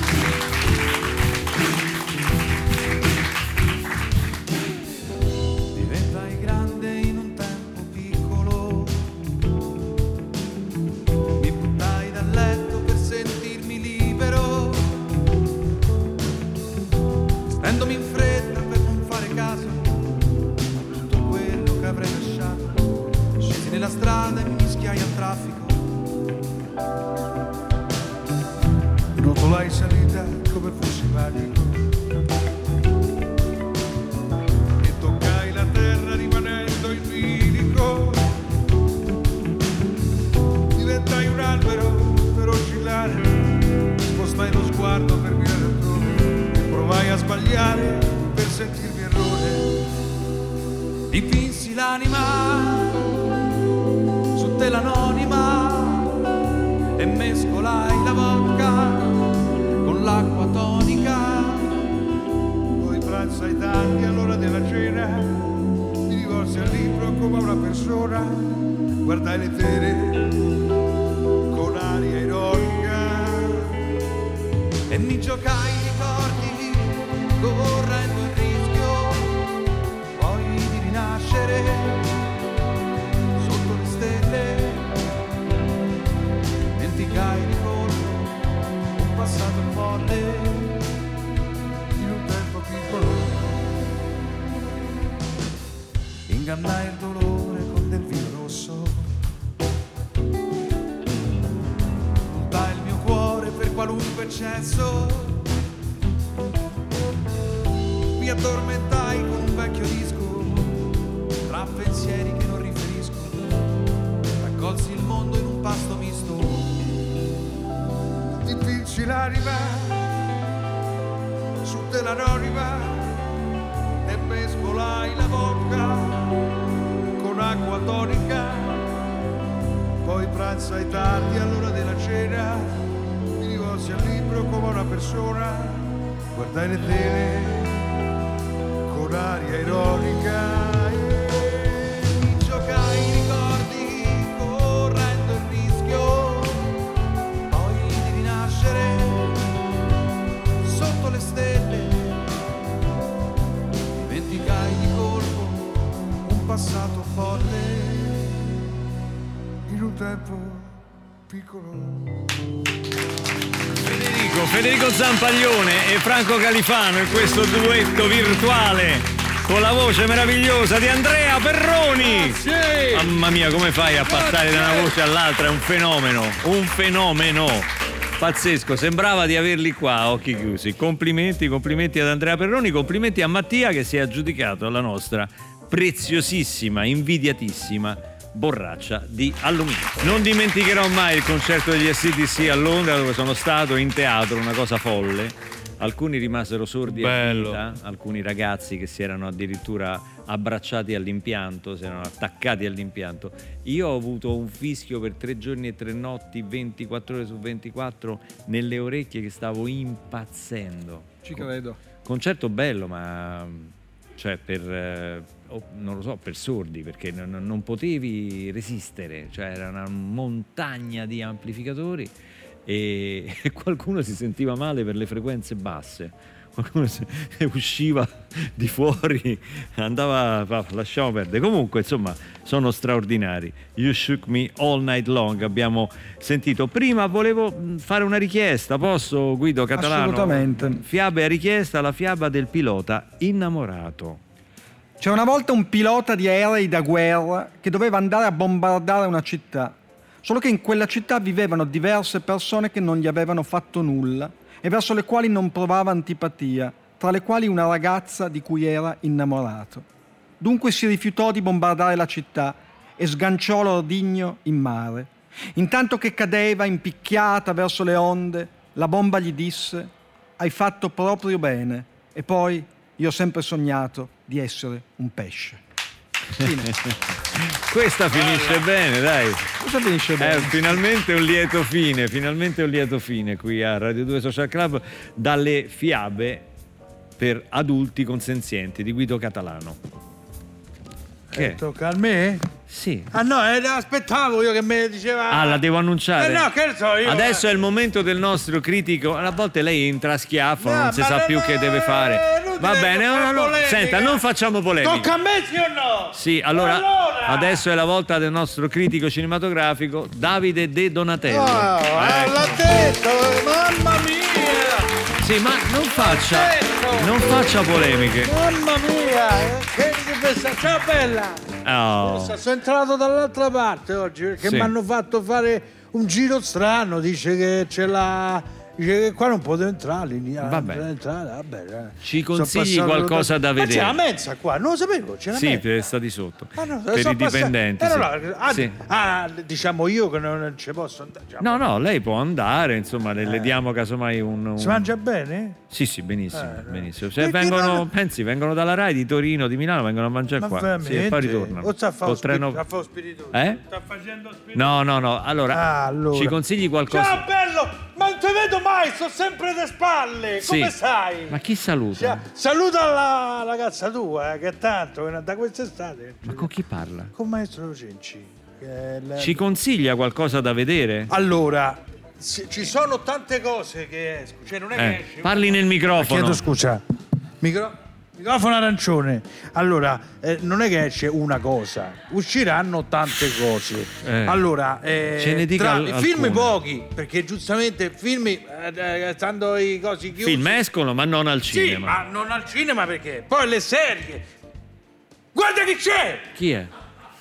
E mi giocai i ricordi correndo il rischio poi di rinascere sotto le stelle. Dimenticai di colpo un passato folle in un tempo piccolo. Ingannai il dolore con del vino rosso cuore per qualunque eccesso mi addormentai con un vecchio pensieri che non riferisco. Raccolsi il mondo in un pasto misto. Dipingi l'anima su dell'anonima e mescolai la vodka con acqua tonica. Poi pranzai tardi all'ora della cena, libro come una persona, guardai le tele con aria ironica e i ricordi correndo il rischio. Poi di rinascere sotto le stelle. Dimenticai di colpo un passato folle in un tempo piccolo Federico, Zampaglione e Franco Califano in questo duetto virtuale con la voce meravigliosa di Andrea Perroni. Mamma mia, come fai a passare da una voce all'altra? È un fenomeno, un fenomeno. Pazzesco, sembrava di averli qua a occhi chiusi. Complimenti, complimenti ad Andrea Perroni, complimenti a Mattia che si è aggiudicato la nostra preziosissima, invidiatissima borraccia di alluminio. Non dimenticherò mai il concerto degli SDC a Londra dove sono stato in teatro, una cosa folle. Alcuni rimasero sordi Bello. a vita, alcuni ragazzi che si erano addirittura abbracciati all'impianto, si erano attaccati all'impianto. Io ho avuto un fischio per tre giorni e tre notti, 24 ore su 24, nelle orecchie che stavo impazzendo. Ci credo. Concerto bello, ma cioè per oh, non lo so, per sordi, perché non, non potevi resistere, cioè era una montagna di amplificatori e, e qualcuno si sentiva male per le frequenze basse. Qualcuno usciva di fuori, andava, va, lasciamo perdere. Comunque, insomma, sono straordinari. You Shook Me All Night Long, abbiamo sentito. Prima volevo mh, fare una richiesta, posso Guido Catalano? Assolutamente. Fiabe a richiesta, la fiaba del pilota innamorato. C'era una volta un pilota di aerei da guerra che doveva andare a bombardare una città. Solo che in quella città vivevano diverse persone che non gli avevano fatto nulla e verso le quali non provava antipatia, tra le quali una ragazza di cui era innamorato. Dunque si rifiutò di bombardare la città e sganciò l'ordigno in mare. Intanto che cadeva impicchiata verso le onde, la bomba gli disse: Hai fatto proprio bene. E poi io ho sempre sognato di essere un pesce. Questa finisce bene, dai. Cosa finisce bene? Eh, finalmente un lieto fine, finalmente un lieto fine qui a Radio 2 Social Club dalle fiabe per adulti consenzienti di Guido Catalano. Che? Eh, tocca a me? Sì. Ah no, eh, aspettavo io che mi diceva... Ah, la devo annunciare? Eh no, che so io. Adesso è il momento del nostro critico. A volte lei entra a schiaffo, No, non si sa più che deve fare. Va bene, no, no, polemica. senta, non facciamo polemica. Tocca a me sì o no? Sì, allora, Allora! adesso è la volta del nostro critico cinematografico Davide De Donatello. Oh, eh, Ecco. l'ha detto, mamma mia! Sì, ma non faccia! Non faccia polemiche. Mamma mia! eh, Che pensa? Ciao bella! Oh. Sono entrato dall'altra parte oggi perché Sì. mi hanno fatto fare un giro strano, dice che c'è la... Dice che qua non potevo entrare, lì, Vabbè. entrare, vabbè. eh. Ci consigli qualcosa da Ma c'è la vedere? mensa qua, non lo sapevo, c'è la Sì, mensa. per sta di sotto. Ah, no, per i dipendenti. Eh, sì. no, ah, Sì. ah, diciamo io che non, ci posso andare. diciamo. No, no, lei può andare, insomma, le, le Eh. diamo casomai un... un- Si mangia bene? Sì, sì, benissimo, Eh, no. benissimo. Se Perché vengono, non- pensi, vengono dalla Rai di Torino, di Milano, vengono a mangiare Ma qua. Sì, e poi ritornano. O sta a fare treno- spiritoso? Eh? Sta facendo spiritoso? No, no, no, allora, Ah, allora. ci consigli qualcosa? Ciao bello! Ma non ti vedo mai, sto sempre alle spalle. Sì. Come stai? Ma chi saluta? Cia- Saluta la ragazza tua, eh, che tanto da quest'estate. Ma con chi parla? Con maestro Cenci. che il- Ci consiglia qualcosa da vedere? Allora, ci sono tante cose che escono. Cioè, non è che Eh, esce parli nel microfono. Chiedo scusa. Micro- Microfono arancione. Allora, eh, non è che esce una cosa, usciranno tante cose. Eh. Allora, eh, Ce ne dica tra- al- film alcune. pochi, perché giustamente film, eh, eh, stando i cosi chiusi. Film escono, ma non al Sì, cinema. ma non al cinema perché? Poi le serie. Guarda chi c'è! Chi è?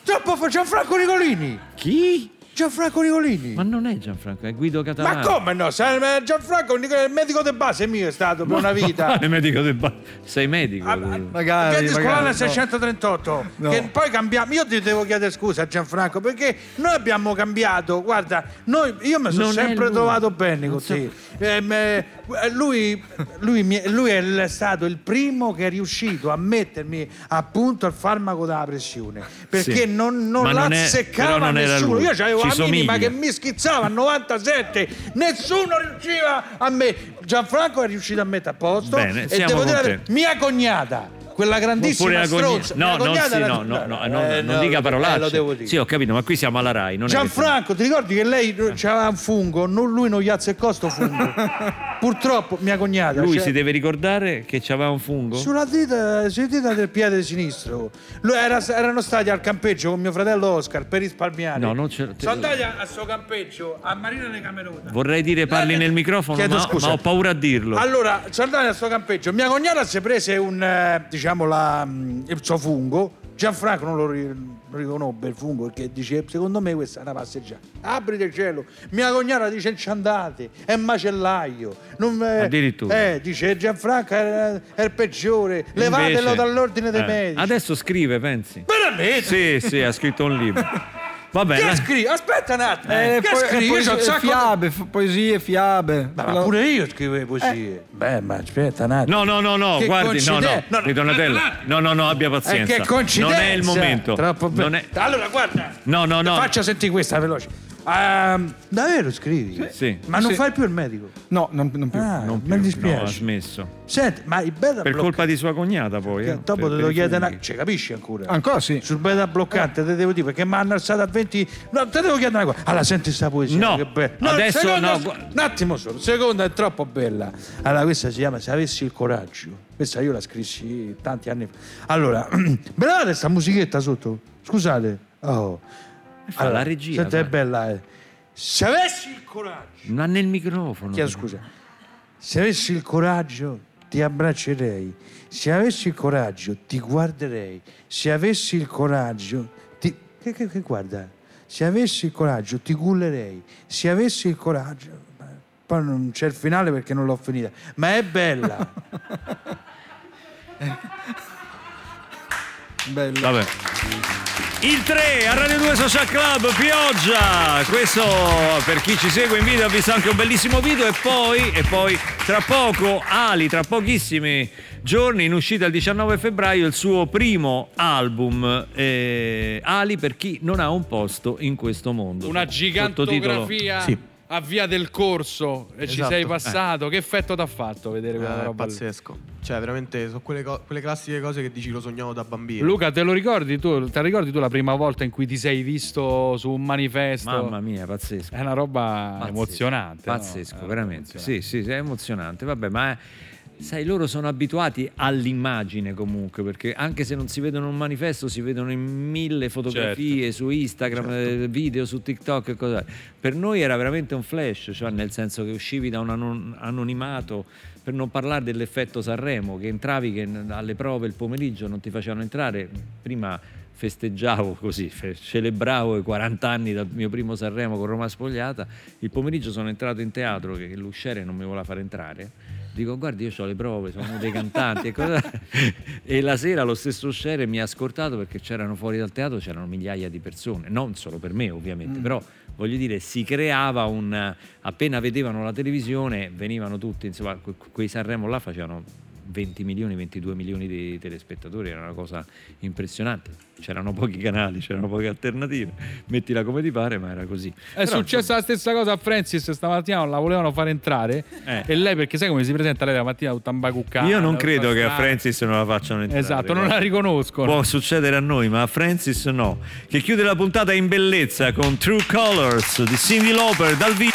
Troppo Gianfranco Nicolini! Chi? Gianfranco Nicolini. Ma non è Gianfranco, è Guido Catalano. Ma come no? Ma Gianfranco Nicolini, il medico di base mio è stato per una vita. Quale medico del ba- Sei medico? Magari, Piazza Scolana no. 638 No. che poi cambiamo io ti devo chiedere scusa a Gianfranco perché noi abbiamo cambiato guarda noi- io mi sono è sempre trovato bene con te Ehm, eh, lui, lui mi- lui è stato il primo che è riuscito a mettermi appunto al farmaco della pressione perché Sì. non, non non era nessuno io avevo Ci la minima somiglia. che mi schizzava a 97 nessuno riusciva a me Gianfranco è riuscito a mettere a posto Bene, e devo dire la mia cognata quella grandissima stronza No, non, sì, no, no, no, Eh, no, non no, dica eh, parolacce. dire Sì, ho capito, ma qui siamo alla RAI. Gianfranco, ti ricordi che lei aveva un fungo? Non, lui non gli azzeccò sto fungo. Purtroppo, mia cognata. Lui cioè, si deve ricordare che c'aveva un fungo? Sulla dita, sulla dita del piede sinistro. Lui era- erano stati al campeggio con mio fratello Oscar per risparmiare. No, non ce- Sono andati a, a sto campeggio a Marina de Camerota. Vorrei dire parli nel microfono, Chiedo ma, scusa. ma ho paura a dirlo. Allora, sono andati a sto campeggio. Mia cognata si prese un, eh, diciamo, la, mm, il suo fungo. Gianfranco non lo, riconobbe il fungo perché dice, secondo me questa è una passeggiata. Aprite il cielo. Mia cognata dice, ci andate, è macellaio. Non, eh, Addirittura. Eh, dice, Gianfranco è, è il peggiore, levatelo dall'ordine dei eh, medici. Adesso scrive, pensi? Veramente? Sì, sì, ha scritto un libro. Vabbè, Che scrivi? Aspetta un attimo. Eh, che po- scrivi? Io poesie, un sacco fiabe, f- poesie, fiabe. Ma, ma pure io scrivevo poesie. Beh, ma aspetta un attimo. No, no, no, no, Che guardi, no, no. No, no, Ritornatello. No, no, no, abbia Eh, pazienza. che coincidenza! Non è il momento. Troppo Non bene. è- Allora, guarda. No, no, no. Faccia sentire questa veloce. Ehm, davvero scrivi? Sì. Ma non Sì. fai più il medico? No, non, non più. Ah, Non mi più, dispiace. no, ha smesso. Senti, ma il beta Per bloccante- colpa di sua cognata poi. che eh, dopo per- te per lo i chiede una... Cioè, capisci ancora? Ancora sì. Sul beta bloccante te devo dire perché mi hanno alzato a 20. No, te devo chiedere una cosa. Allora, senti sta poesia. No, che bella. adesso seconda- no, gu- Un attimo solo. Seconda è troppo bella. Allora, questa si chiama Se avessi il coraggio. Questa io la scrissi tanti anni fa. Allora, bella sta musichetta sotto. Scusate. Oh. Fa la regia, Senti, è bella. eh. Se avessi il coraggio. Ma nel microfono. Chiedo scusa. Se avessi il coraggio ti abbraccerei. Se avessi il coraggio ti guarderei. Se avessi il coraggio ti... Che, che- che guarda? Se avessi il coraggio ti gullerei. Se avessi il coraggio... Poi non c'è il finale perché non l'ho finita. Ma è bella. Bello. Vabbè. Il 3 a Radio 2 Social Club, pioggia. Questo per chi ci segue in video ha visto anche un bellissimo video e poi, e poi tra poco Ali, tra pochissimi giorni in uscita il 19 febbraio il suo primo album eh, Ali per chi non ha un posto in questo mondo. Una Sottotitolo- gigantografia Sì. A via del corso e ci Esatto. sei passato. Che effetto t'ha fatto vedere quella Eh, roba lì? pazzesco. Cioè, veramente sono quelle, co- quelle classiche cose che dici lo sognavo da bambino. Luca, te lo ricordi tu? Te la ricordi tu la prima volta in cui ti sei visto su un manifesto? Mamma mia, pazzesco. È una roba Pazzesco, emozionante. no? Pazzesco, Eh, veramente. emozionante. Sì, sì, è emozionante. Vabbè, ma è- sai, loro sono abituati all'immagine comunque, perché anche se non si vedono un manifesto, si vedono in mille fotografie Certo. su Instagram, eh, video su TikTok e cos'è. Per noi era veramente un flash, cioè nel senso che uscivi da un anon- anonimato. Per non parlare dell'effetto Sanremo, che entravi che alle prove il pomeriggio non ti facevano entrare. Prima festeggiavo così, celebravo i 40 anni dal mio primo Sanremo con Roma Spogliata. Il pomeriggio sono entrato in teatro che l'usciere non mi voleva far entrare. Dico, guardi, io ho le prove, sono uno dei cantanti e, cosa- e la sera lo stesso usciere mi ha ascoltato perché c'erano fuori dal teatro, c'erano migliaia di persone, non solo per me ovviamente, però voglio dire, si creava un... appena vedevano la televisione venivano tutti, insomma, que- quei Sanremo là facevano 20 milioni, 22 milioni di telespettatori, era una cosa impressionante. C'erano pochi canali, c'erano poche alternative, mettila come ti pare, ma era così. È successa la stessa cosa a Francis stamattina, non la volevano fare entrare Eh. e lei perché sai come si presenta lei la mattina tutta imbacuccata. Io non credo che a. Francis non la facciano entrare. Esatto, non la riconoscono. Può succedere a noi, ma a Francis no. Che chiude la puntata in bellezza con True Colors di Cindy Lauper dal vivo.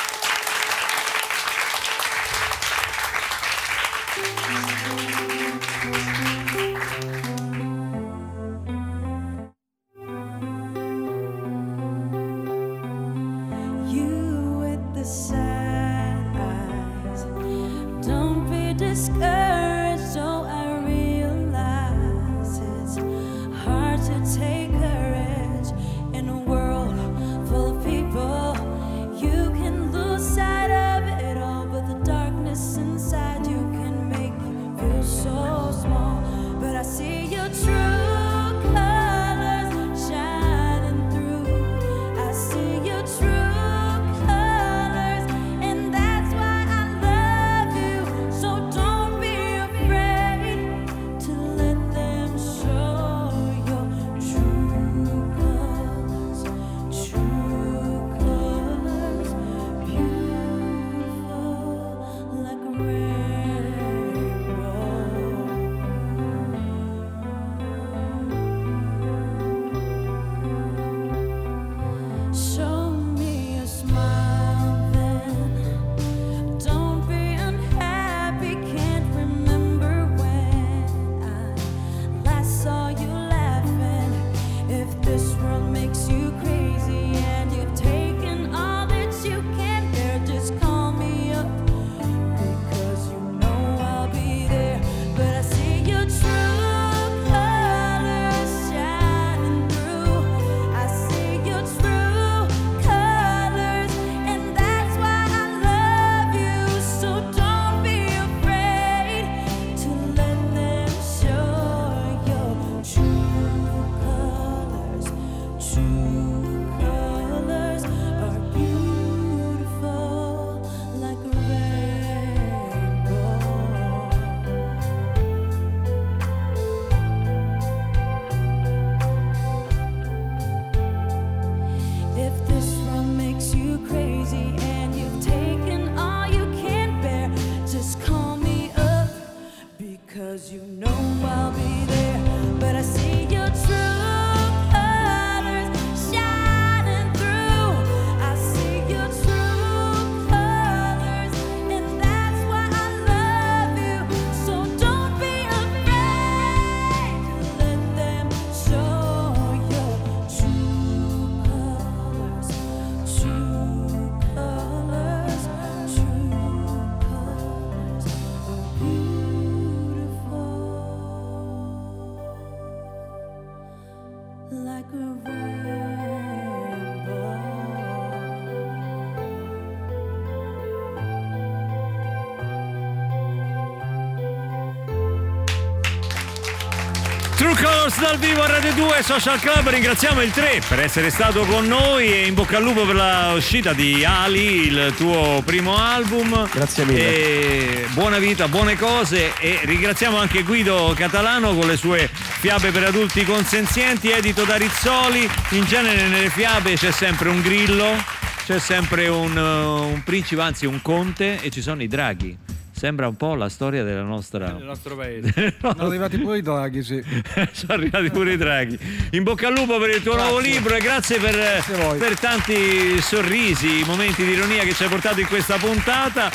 Colors dal vivo a Radio 2 Social Club, ringraziamo il 3 per essere stato con noi e in bocca al lupo per la uscita di Ali, il tuo primo album. Grazie mille. E buona vita, buone cose e ringraziamo anche Guido Catalano con le sue fiabe per adulti consenzienti, edito da Rizzoli. In genere nelle fiabe c'è sempre un grillo, c'è sempre un, uh, un principe, anzi un conte e ci sono i draghi. Sembra un po' la storia della nostra Nel nostro paese. Sono arrivati pure i draghi, sì. sono arrivati pure i draghi. In bocca al lupo per il tuo nuovo libro e grazie per, a voi. per tanti sorrisi, momenti di ironia che ci hai portato in questa puntata.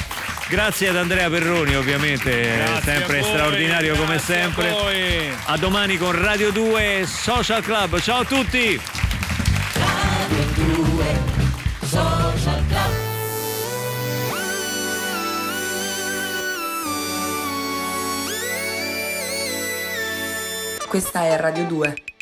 Grazie ad Andrea Perroni, ovviamente, Grazie sempre a voi, straordinario come grazie a sempre. voi. A domani con Radio 2 Social Club. Ciao a tutti! Questa è Radio 2.